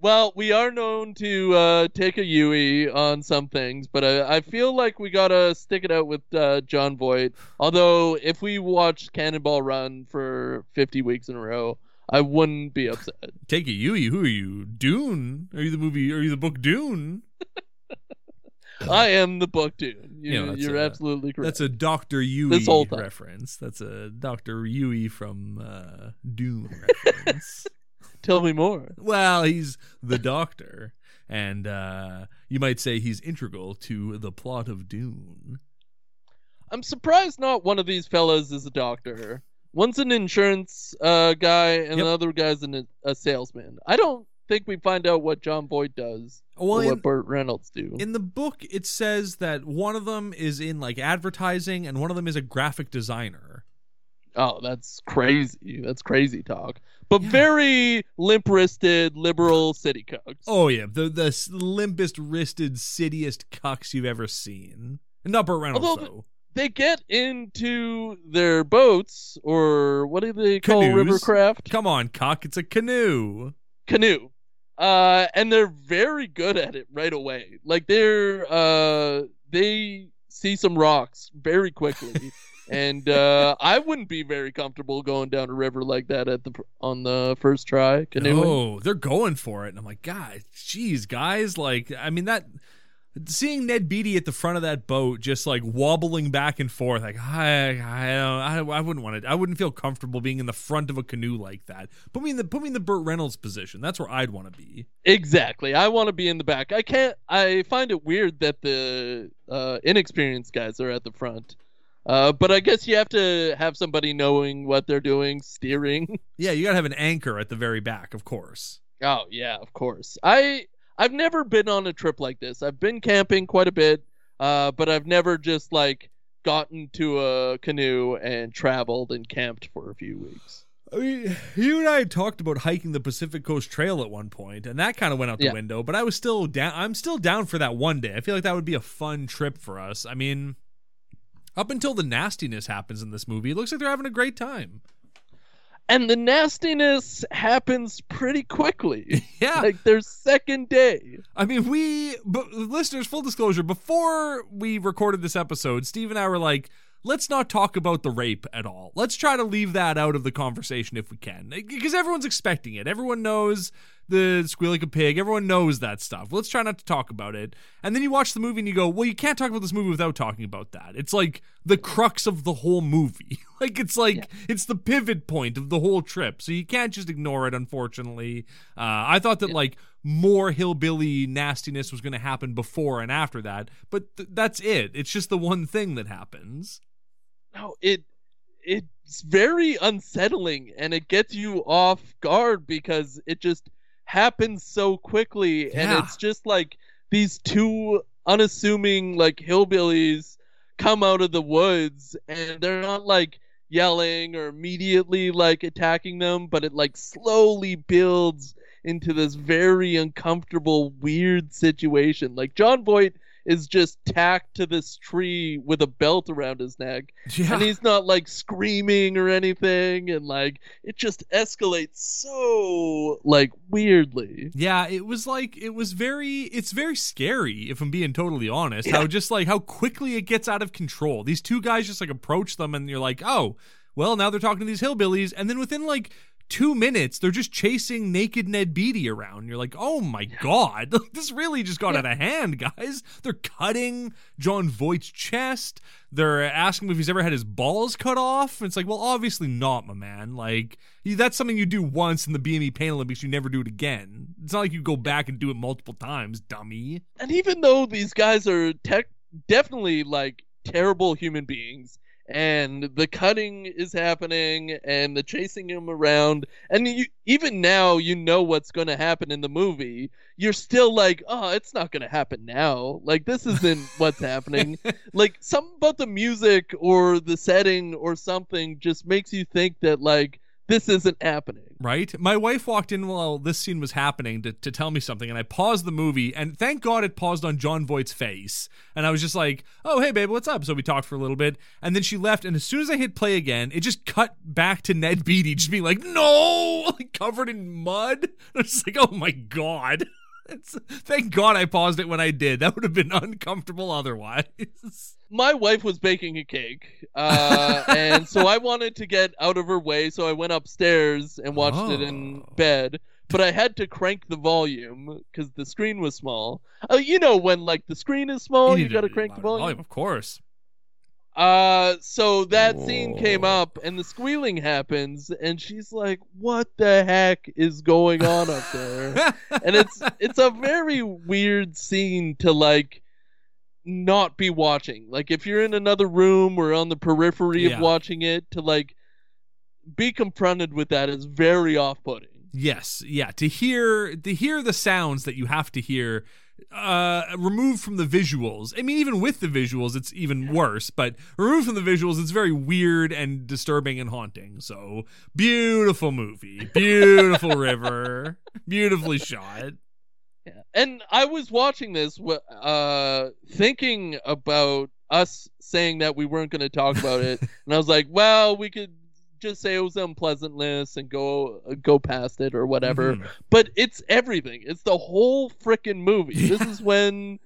Well, we are known to uh, take a Yui on some things, but I, I feel like we gotta stick it out with uh, Jon Voight. Although, if we watched Cannonball Run for 50 weeks in a row, I wouldn't be upset. Take it, Yui. Who are you? Dune? Are you the movie? Are you the book Dune? I am the book Dune. You, you know, you're a- absolutely correct. That's a Doctor Yueh This whole time. reference. That's a Doctor Yueh from uh, Dune reference. Tell me more. Well, he's the doctor, and uh, you might say he's integral to the plot of Dune. I'm surprised not one of these fellows is a doctor. One's an insurance uh, guy, and Yep. the other guy's an, a salesman. I don't think we find out what Jon Voight does Well, or in, what Burt Reynolds do. in the book, it says that one of them is in like advertising, and one of them is a graphic designer. Oh, that's crazy. That's crazy talk. But Yeah. very limp wristed liberal city cucks. Oh yeah, the the limpest wristed, cittiest cucks you've ever seen. And not Burt Reynolds Although though. They get into their boats, or what do they call Canoes. rivercraft? Come on, cock! It's a canoe. Canoe. Uh, and they're very good at it right away. Like they're uh, they see some rocks very quickly. and uh, I wouldn't be very comfortable going down a river like that at the on the first try canoeing. Oh, they're going for it, and I'm like, God, geez, guys, like, I mean that. Seeing Ned Beatty at the front of that boat, just like wobbling back and forth, like I, I, I, I wouldn't want to. I wouldn't feel comfortable being in the front of a canoe like that. Put me in the put me in the Burt Reynolds position. That's where I'd want to be. Exactly. I want to be in the back. I can't. I find it weird that the uh, inexperienced guys are at the front. Uh, but I guess you have to have somebody knowing what they're doing, steering. Yeah, you gotta have an anchor at the very back, of course. Oh yeah, of course. I I've never been on a trip like this. I've been camping quite a bit, uh, but I've never just like gotten to a canoe and traveled and camped for a few weeks. I mean, you and I had talked about hiking the Pacific Coast Trail at one point, and that kind of went out the Yeah. window. But I was still down. I'm still down for that one day. I feel like that would be a fun trip for us. I mean, up until the nastiness happens in this movie, it looks like they're having a great time. And the nastiness happens pretty quickly. Yeah, like their second day. I mean, we, but listeners, full disclosure, before we recorded this episode, Steve and I were like, let's not talk about the rape at all. Let's try to leave that out of the conversation if we can. Because everyone's expecting it. Everyone knows the squeal like a pig. Everyone knows that stuff. Let's try not to talk about it. And then you watch the movie and you go, well, you can't talk about this movie without talking about that. It's like the crux of the whole movie. like, it's like, it's the pivot point of the whole trip. So you can't just ignore it, unfortunately. Uh, I thought that, like, more hillbilly nastiness was going to happen before and after that, but th- that's it. It's just the one thing that happens. No, it it's very unsettling and it gets you off guard because it just happens so quickly and Yeah. it's just like these two unassuming like hillbillies come out of the woods and they're not like yelling or immediately like attacking them but it like slowly builds into this very uncomfortable weird situation like Jon Voight is just tacked to this tree with a belt around his neck Yeah. and he's not like screaming or anything and like it just escalates so like weirdly Yeah, it was like it was very it's very scary if I'm being totally honest. How just like how quickly it gets out of control. These two guys just like approach them and you're like, "Oh, well, now they're talking to these hillbillies." And then within like 2 minutes, they're just chasing naked Ned Beatty around. You're like, "Oh my god. this really just got out of hand, guys." They're cutting Jon Voight's chest. They're asking him if he's ever had his balls cut off. It's like, "Well, obviously not, my man." Like that's something you do once in the BME Pain Olympics. You never do it again. It's not like you go back and do it multiple times, dummy. and even though these guys are tech definitely like terrible human beings and the cutting is happening and the chasing him around. And you even now you know what's going to happen in the movie. You're still like oh it's not going to happen now. Like this isn't what's happening. Like something about the music or the setting or something just makes you think that like this isn't happening Right? My wife walked in while this scene was happening to, to tell me something, and I paused the movie, and thank God it paused on Jon Voight's face. And I was just like, oh, hey, babe, what's up? So we talked for a little bit, and then she left, and as soon as I hit play again, it just cut back to Ned Beatty just being like, no! Like covered in mud. And I was just like, oh my God. It's, thank God I paused it when I did. That would have been uncomfortable otherwise. my wife was baking a cake, uh, and so I wanted to get out of her way, so I went upstairs and watched it in Oh. bed. But I had to crank the volume because the screen was small. Oh, you know when like the screen is small, you, need gotta crank the louder volume. Of course. Uh, so that scene came up, and the squealing happens, and she's like, "What the heck is going on up there?" and it's it's a very weird scene to like not be watching. Like if you're in another room or on the periphery Yeah. of watching it, to like be confronted with that is very off-putting. Yes, yeah. To hear to hear the sounds that you have to hear, uh, removed from the visuals. I mean, even with the visuals, it's even worse. But removed from the visuals, it's very weird and disturbing and haunting. So beautiful movie, beautiful river, beautifully shot. Yeah. And I was watching this, uh, thinking about us saying that we weren't going to talk about it, and I was like, well, we could just say it was unpleasantness and go uh, go past it or whatever. Mhm. But it's everything. It's the whole freaking movie. This is when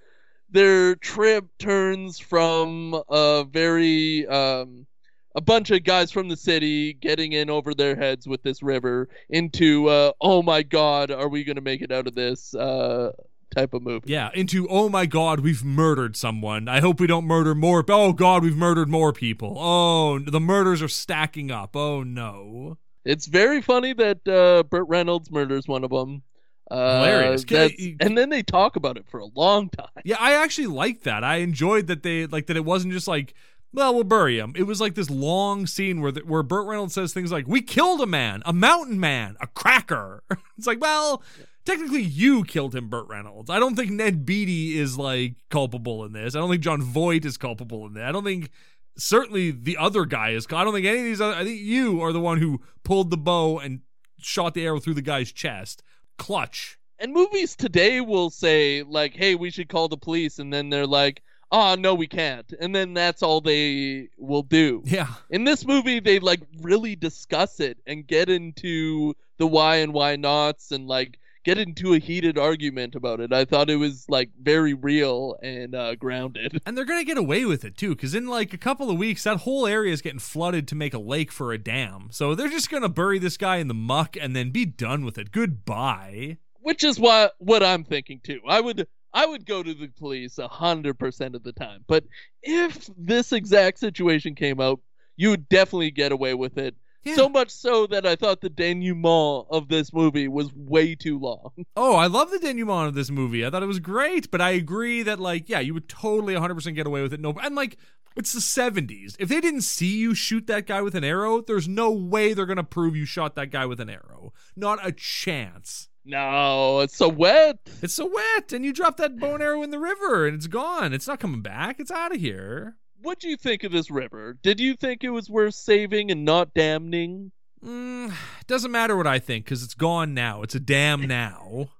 their trip turns from a very um a bunch of guys from the city getting in over their heads with this river into uh oh my god are we going to make it out of this uh type of movie. Yeah, into oh my god, we've murdered someone. I hope we don't murder more. Oh god, we've murdered more people. Oh, the murders are stacking up. Oh no. It's very funny that uh Burt Reynolds murders one of them. Uh, Hilarious. I- and then they talk about it for a long time. Yeah, I actually liked that. I enjoyed that they like that it wasn't just like, well, we'll bury him. It was like this long scene where the, where Burt Reynolds says things like, "We killed a man, a mountain man, a cracker." it's like, well, technically you killed him, Burt Reynolds. I don't think Ned Beatty is like culpable in this. I don't think Jon Voight is culpable in this. I don't think certainly the other guy is. I don't think any of these. Other, I think you are the one who pulled the bow and shot the arrow through the guy's chest. Clutch. And movies today will say like, "Hey, we should call the police," and then they're like, "Oh, no, we can't," and then that's all they will do. Yeah. In this movie, they like really discuss it and get into the why and why nots and like get into a heated argument about it. I thought it was like very real and uh, grounded. And they're gonna get away with it too, because in like a couple of weeks, that whole area is getting flooded to make a lake for a dam. So they're just gonna bury this guy in the muck and then be done with it. Goodbye. Which is what what I'm thinking too. I would I would go to the police a hundred percent of the time. But if this exact situation came out, you would definitely get away with it. Yeah. So much so that I thought the denouement of this movie was way too long. Oh, I love the denouement of this movie. I thought it was great, but I agree that like, yeah, you would totally 100% get away with it. No, and like, it's the 70s. If they didn't see you shoot that guy with an arrow, there's no way they're gonna prove you shot that guy with an arrow. Not a chance. No, it's so wet. It's so wet, and you drop that bone arrow in the river, and it's gone. It's not coming back. It's out of here. What do you think of this river? Did you think it was worth saving and not damming? Mm, doesn't matter what I think because it's gone now. It's a dam now.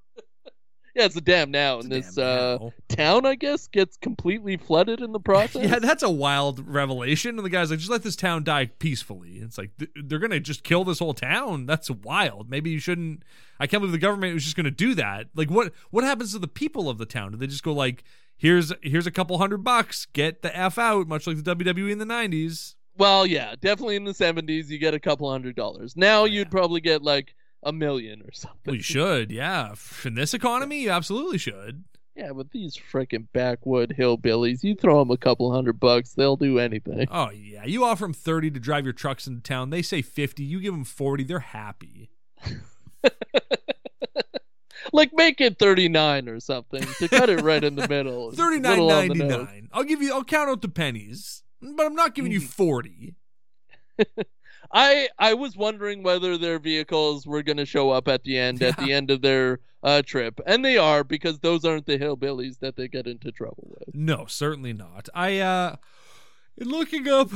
Yeah, it's a dam now, It's and this uh, town, I guess, gets completely flooded in the process. Yeah, that's a wild revelation. And the guy's like, just let this town die peacefully. It's like, th- they're going to just kill this whole town. That's wild. Maybe you shouldn't. I can't believe the government was just going to do that. Like, what what happens to the people of the town? Do they just go, like, here's here's a couple hundred bucks, get the F out, much like the WWE in the 90s? Well, yeah, definitely in the seventies, you get a couple hundred dollars. Now oh, Yeah. you'd probably get like a million or something. Well, you should, yeah. In this economy, you absolutely should. Yeah, but these freaking backwood hillbillies, you throw them a couple hundred bucks, they'll do anything. Oh, yeah. You offer them 30 to drive your trucks into town. They say 50. You give them 40. They're happy. Like make it thirty nine or something to cut it right in the middle. It's a Thirty nine little on the ninety nose. nine. I'll give you. I'll count out the pennies, but I'm not giving you Mhm. forty. I I was wondering whether their vehicles were going to show up at the end at the end of their uh, trip, and they are because those aren't the hillbillies that they get into trouble with. No, certainly not. I uh, in looking up.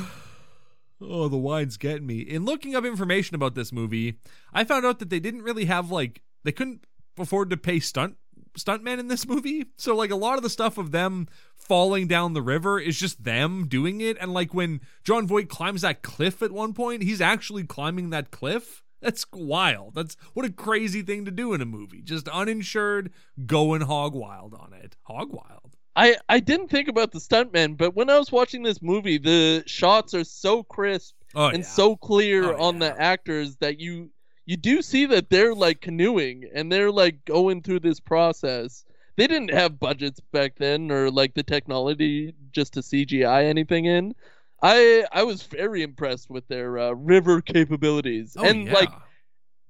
Oh, the wine's getting me. In looking up information about this movie, I found out that they didn't really have like they couldn't afford to pay stunt stuntmen in this movie. So like a lot of the stuff of them falling down the river is just them doing it. And like when Jon Voight climbs that cliff at one point, he's actually climbing that cliff. That's wild. That's what a crazy thing to do in a movie. Just uninsured, going hog wild on it. Hog wild. I I didn't think about the stuntmen, but when I was watching this movie, the shots are so crisp Oh, and yeah. so clear Oh, on yeah. the actors that you you do see that they're like canoeing and they're like going through this process. They didn't have budgets back then or like the technology just to CGI anything in. I I was very impressed with their uh, river capabilities Oh, and yeah. like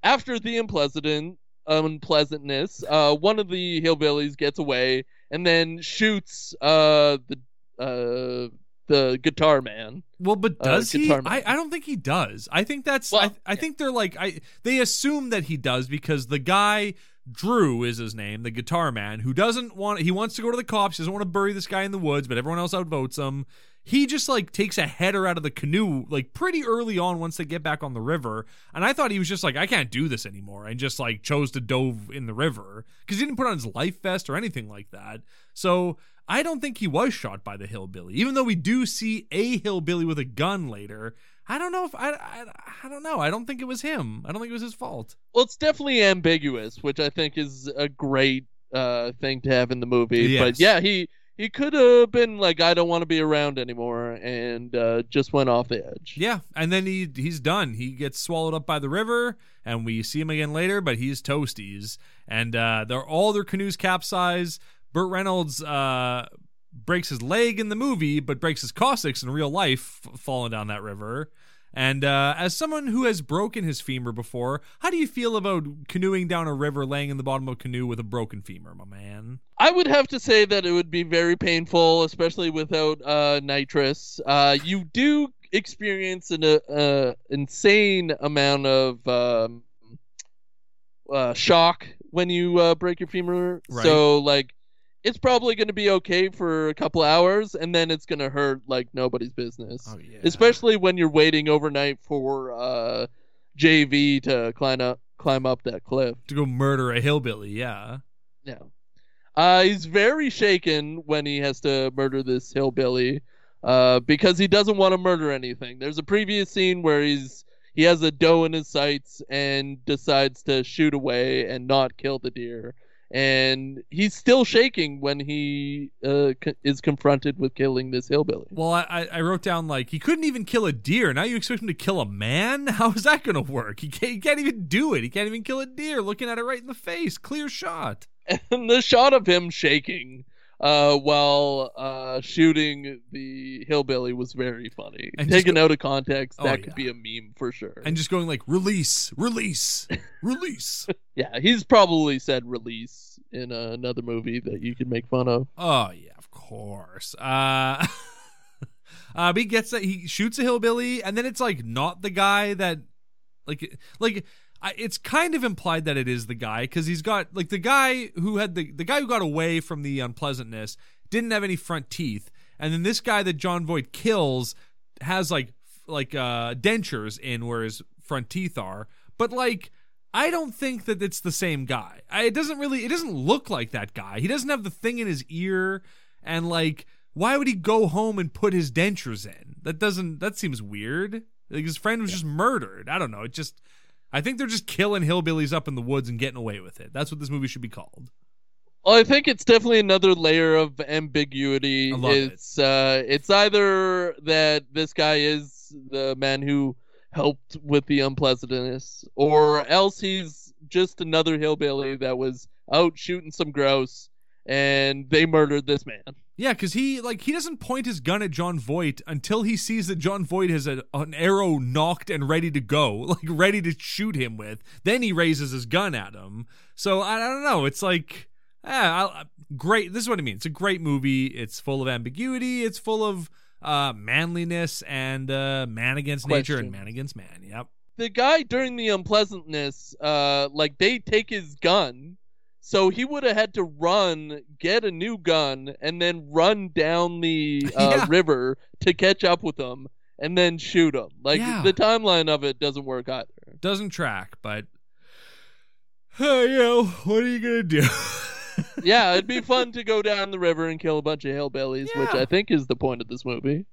after the unpleasant unpleasantness, uh, one of the hillbillies gets away and then shoots uh the uh the guitar man. Well, but uh, does he? I, I don't think he does. I think that's. Well, I, I think they're like. I they assume that he does because the guy Drew is his name, the guitar man, who doesn't want. He wants to go to the cops. He doesn't want to bury this guy in the woods, but everyone else outvotes him. He just like takes a header out of the canoe like pretty early on once they get back on the river. And I thought he was just like, I can't do this anymore, and just like chose to dove in the river because he didn't put on his life vest or anything like that. So I don't think he was shot by the hillbilly, even though we do see a hillbilly with a gun later. I don't know if I, I I don't know. I don't think it was him. I don't think it was his fault. Well, it's definitely ambiguous, which I think is a great uh thing to have in the movie. But yeah, he he could have been like, I don't want to be around anymore, and uh, just went off the edge. Yeah, and then he he's done. He gets swallowed up by the river, and we see him again later, but he's toasties, and uh, they're all their canoes capsize. Burt Reynolds uh, breaks his leg in the movie, but breaks his coccyx in real life, falling down that river. And uh, as someone who has broken his femur before, how do you feel about canoeing down a river, laying in the bottom of a canoe with a broken femur, my man? I would have to say that it would be very painful, especially without uh, nitrous. Uh, you do experience an uh, uh, insane amount of um, uh, shock when you uh, break your femur. Right. So, like, it's probably going to be okay for a couple hours, and then it's going to hurt like nobody's business. Oh yeah. Especially when you're waiting overnight for uh, JV to climb up climb up that cliff. to go murder a hillbilly. Yeah. Yeah. Uh, he's very shaken when he has to murder this hillbilly uh, because he doesn't want to murder anything. There's a previous scene where he's he has a doe in his sights and decides to shoot away and not kill the deer. And he's still shaking when he uh, co- is confronted with killing this hillbilly. Well, I, I- wrote down like he couldn't even kill a deer. Now you expect him to kill a man? How is that going to work? He can't, he can't even do it. He can't even kill a deer. Looking at it right in the face, clear shot. and the shot of him shaking uh, while uh, shooting the hillbilly was very funny. And Taken out of context, Oh, that yeah. could be a meme for sure. And just going like release, release, release. yeah, he's probably said release in uh, another movie that you could make fun of. Oh yeah, of course. Uh, uh, but he gets that he shoots a hillbilly, and then it's like not the guy that, like, like I, it's kind of implied that it is the guy because he's got like the guy who had the the guy who got away from the unpleasantness didn't have any front teeth, and then this guy that Jon Voight kills has like like uh dentures in where his front teeth are, but like. I don't think that it's the same guy. I, it doesn't really. It doesn't look like that guy. He doesn't have the thing in his ear, and like, why would he go home and put his dentures in? That doesn't. That seems weird. Like his friend was just murdered. I don't know. It just. I think they're just killing hillbillies up in the woods and getting away with it. That's what this movie should be called. Well, I think it's definitely another layer of ambiguity. I love it. it's uh it's either that this guy is the man who helped with the unpleasantness, or else he's just another hillbilly that was out shooting some grouse and they murdered this man. Yeah, because he like he doesn't point his gun at Jon Voight until he sees that Jon Voight has a, an arrow knocked and ready to go, like ready to shoot him with. Then he raises his gun at him. So I, I don't know. It's like, yeah, great. This is what I mean. It's a great movie. It's full of ambiguity. It's full of uh, manliness and uh, man against nature and man against man. Yep. The guy during the unpleasantness, uh, like they take his gun, so he would have had to run, get a new gun, and then run down the uh, Yeah. river to catch up with them, and then shoot them. Like Yeah. the timeline of it doesn't work either. Doesn't track, but you know what are you gonna do? yeah, it'd be fun to go down the river and kill a bunch of hillbillies, which I think is the point of this movie.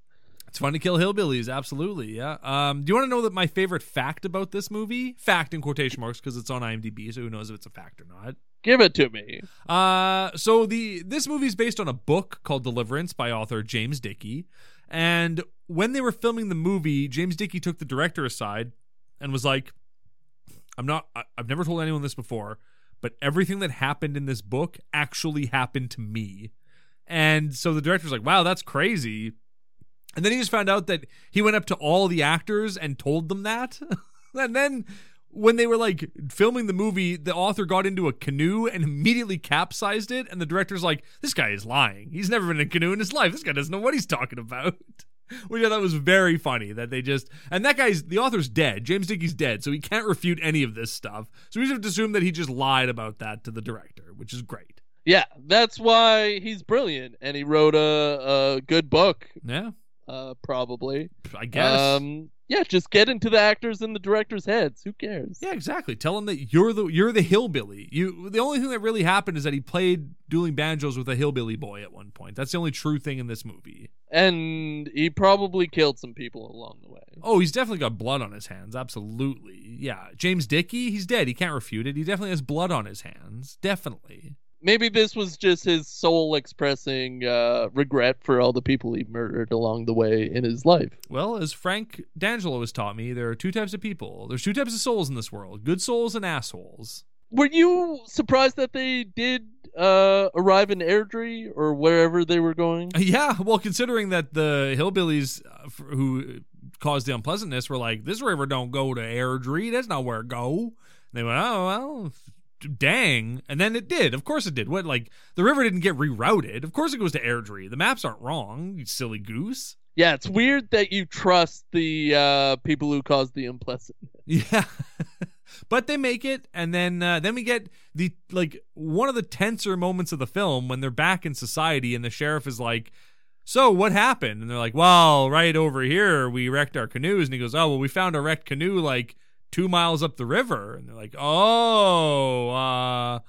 It's fun to kill hillbillies, absolutely. Yeah. Um, do you want to know that my favorite fact about this movie? Fact in quotation marks because it's on IMDb, so who knows if it's a fact or not. Give it to me. Uh, so the this movie is based on a book called Deliverance by author James Dickey, and when they were filming the movie, James Dickey took the director aside and was like, "I'm not. I, I've never told anyone this before, but everything that happened in this book actually happened to me." And so the director's like, "Wow, that's crazy." And then he just found out that he went up to all the actors and told them that. and then when they were like filming the movie, the author got into a canoe and immediately capsized it. And the director's like, this guy is lying. He's never been in a canoe in his life. This guy doesn't know what he's talking about. Which I thought was very funny that they just and that guy's the author's dead. James Dickey's dead, so he can't refute any of this stuff. So we just have to assume that he just lied about that to the director, which is great. Yeah, that's why he's brilliant, and he wrote a, a good book, Yeah, uh, probably. I guess. Um, yeah, just get into the actors and the directors' heads. Who cares? Yeah, exactly. Tell him that you're the you're the hillbilly. You the only thing that really happened is that he played dueling banjos with a hillbilly boy at one point. That's the only true thing in this movie. And he probably killed some people along the way. Oh, he's definitely got blood on his hands. Absolutely. Yeah. James Dickey, he's dead. He can't refute it. He definitely has blood on his hands. Definitely. Maybe this was just his soul expressing uh, regret for all the people he murdered along the way in his life. Well, as Frank D'Angelo has taught me, there are two types of people. There's two types of souls in this world: good souls and assholes. Were you surprised that they did uh, arrive in Airdrie or wherever they were going? Yeah, well, considering that the hillbillies uh, who caused the unpleasantness were like, "This river don't go to Airdrie. That's not where it go." And they went, "Oh well, dang!" And then it did. Of course, it did. What like the river didn't get rerouted? Of course, it goes to Airdrie. The maps aren't wrong. You silly goose. Yeah, it's weird that you trust the uh, people who caused the unpleasantness. Yeah. But they make it, and then uh, then we get the like one of the tenser moments of the film when they're back in society, and the sheriff is like, "So what happened?" And they're like, "Well, right over here, we wrecked our canoes." And he goes, "Oh, well, we found a wrecked canoe like two miles up the river." And they're like, "Oh, uh."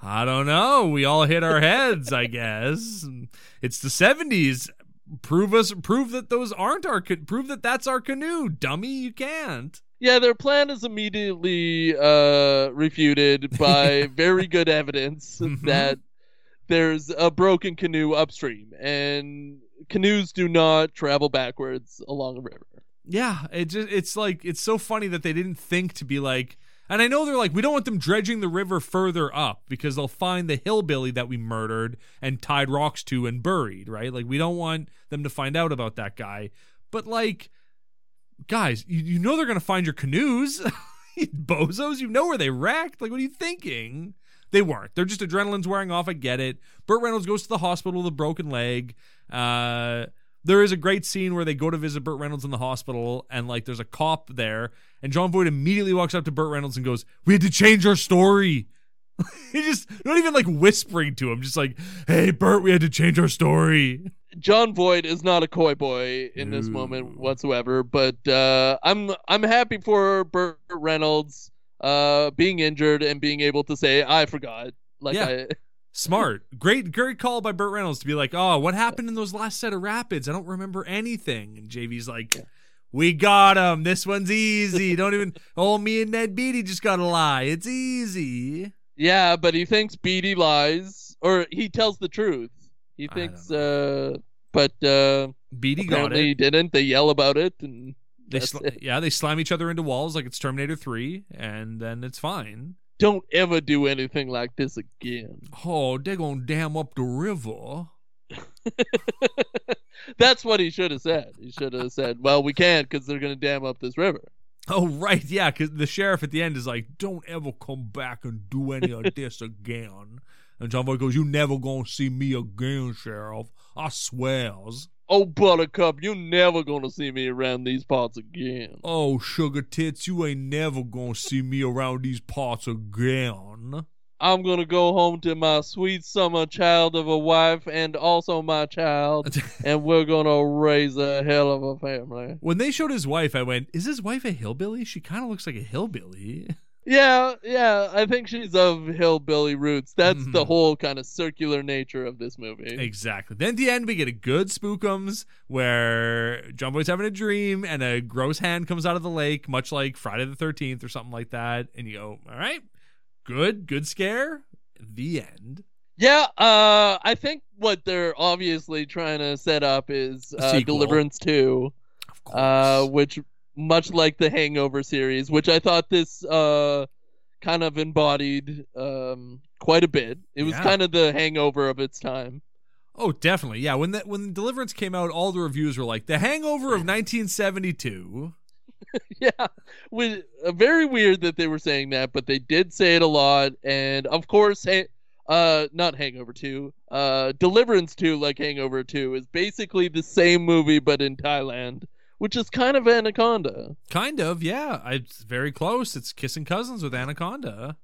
I don't know. We all hit our heads, I guess. It's the 70s. Prove us prove that those aren't our prove that that's our canoe, dummy. You can't. Yeah, their plan is immediately uh, refuted by very good evidence Mhm. that there's a broken canoe upstream, and canoes do not travel backwards along a river. Yeah, it just it's like it's so funny that they didn't think to be like and I know they're like we don't want them dredging the river further up because they'll find the hillbilly that we murdered and tied rocks to and buried, right? Like we don't want them to find out about that guy. But like guys, you, you know they're going to find your canoes. Bozos, you know where they wrecked. Like what are you thinking? They weren't. They're just adrenaline's wearing off. I get it. Burt Reynolds goes to the hospital with a broken leg. Uh there is a great scene where they go to visit Burt Reynolds in the hospital, and like there's a cop there, and Jon Voight immediately walks up to Burt Reynolds and goes, "We had to change our story." he just not even like whispering to him, just like, "Hey, Burt, we had to change our story." Jon Voight is not a coy boy in this moment whatsoever, but uh, I'm I'm happy for Burt Reynolds uh, being injured and being able to say I forgot. Like Yeah. I, Smart, great, great call by Burt Reynolds to be like, "Oh, what happened in those last set of rapids? I don't remember anything." And JV's like. We got him. This one's easy. Don't even. Oh, me and Ned Beatty just gotta lie. It's easy. yeah, but he thinks Beatty lies, or he tells the truth. He thinks, uh, but uh, Beatty got it. he didn't. They yell about it, and They sl- it. yeah, they slam each other into walls like it's Terminator 3, and then it's fine. Don't ever do anything like this again. Oh, they're gonna dam up the river. That's what he should have said. He should have said, "Well, we can't because they're going to dam up this river." Oh, right, yeah, because the sheriff at the end is like, don't ever come back and do any of this again. And John Boy goes, you never gonna see me again, sheriff. I swears. Oh, Buttercup, you're never going to see me around these parts again. Oh, sugar tits, you ain't never gonna see me around these parts again. I'm going to go home to my sweet summer child of a wife and also my child, and we're going to raise a hell of a family. When they showed his wife, I went, is his wife a hillbilly? She kind of looks like a hillbilly. Yeah, yeah, I think she's of hillbilly roots. That's the Mhm. whole kind of circular nature of this movie. Exactly. Then at the end, we get a good spookums where John Boy's having a dream and a gross hand comes out of the lake, much like Friday the 13th or something like that. And you go, all right, good, good scare. The end. Yeah, uh, I think what they're obviously trying to set up is uh. Deliverance 2, Of course. uh, which, much like the Hangover series, which I thought this uh, kind of embodied um, quite a bit. It was Yeah. kind of the hangover of its time. oh, definitely. Yeah. When that when Deliverance came out, all the reviews were like, the hangover of 1972. yeah, was uh, very weird that they were saying that, but they did say it a lot, and of course, ha- uh, not Hangover Two, uh, Deliverance Two, like Hangover Two, is basically the same movie but in Thailand, which is kind of Anaconda. Kind of, yeah. It's very close. It's kissing cousins with Anaconda.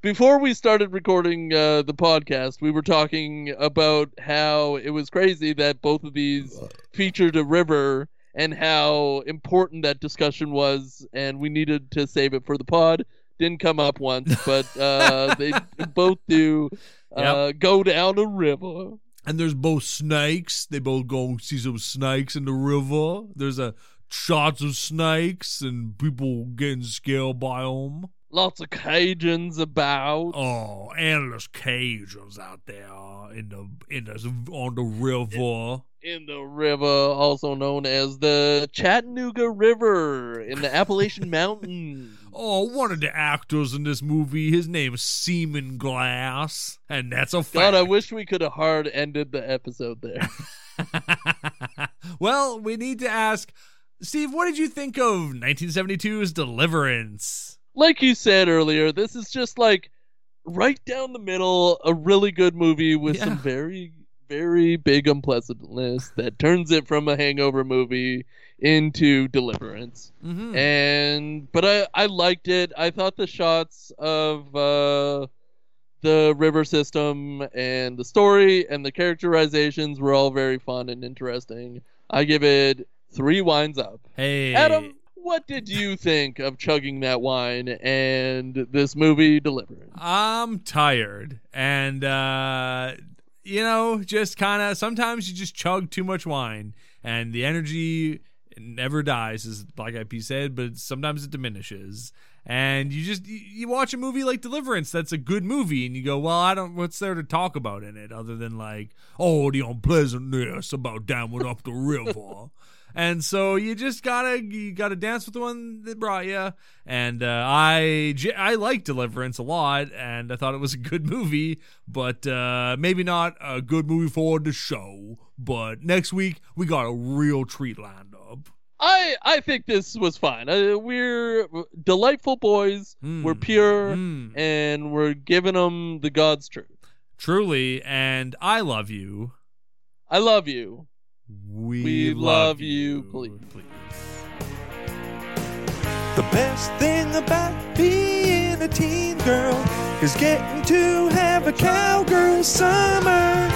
Before we started recording uh, the podcast, we were talking about how it was crazy that both of these featured a river and how important that discussion was, and we needed to save it for the pod. Didn't come up once, but uh, they both do uh, go down a river. And there's both snakes. They both go see some snakes in the river. There's a shots of snakes and people getting scared by them. Lots of Cajuns about. Oh, endless Cajuns out there in the in the on the river. in the river, also known as the Chattanooga River in the Appalachian Mountains. Oh, one of the actors in this movie, his name is Seamon Glass, and that's a fact. God, I wish we could have hard ended the episode there. well, we need to ask Steve, what did you think of 1972's Deliverance? like you said earlier, this is just like right down the middle, a really good movie with Yeah. some very, very big unpleasantness that turns it from a hangover movie into Deliverance. Mhm. And but I I liked it. I thought the shots of uh the river system and the story and the characterizations were all very fun and interesting. I give it 3 wines up. Hey, Adam, what did you think of chugging that wine and this movie Deliverance? I'm tired, and uh, you know, just kind of sometimes you just chug too much wine, and the energy never dies, as Black Eyed Peas said, but sometimes it diminishes. And you just you, watch a movie like Deliverance, that's a good movie, and you go, well, I don't. What's there to talk about in it other than like, oh, the unpleasantness about damming up the river. And so you just gotta you gotta dance with the one that brought you. And uh, I like Deliverance a lot, and I thought it was a good movie, but uh, maybe not a good movie for the show. But next week we got a real treat lined up. I I think this was fine. Uh, we're delightful boys. Mm. We're pure, Mm. and we're giving them the God's truth. Truly, and I love you. I love you. We, We love you, please. please. The best thing about being a teen girl is getting to have a cowgirl summer.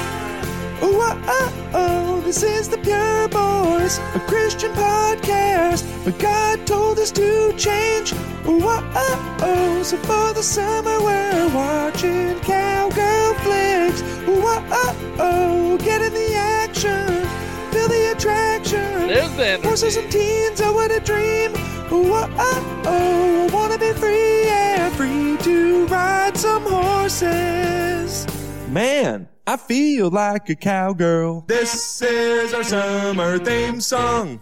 Oh, oh, oh, this is the Pure Boys, a Christian podcast. But God told us to change. Oh, oh, oh, so for the summer we're watching cowgirl flicks. Oh, oh, oh, oh, get in the action, feel the attraction. There's the energy. Horses and teens, oh what a dream. Uh, oh, oh, oh, oh, I wanna be free, yeah, free to ride some horses. Man, I feel like a cowgirl. This is our summer theme song.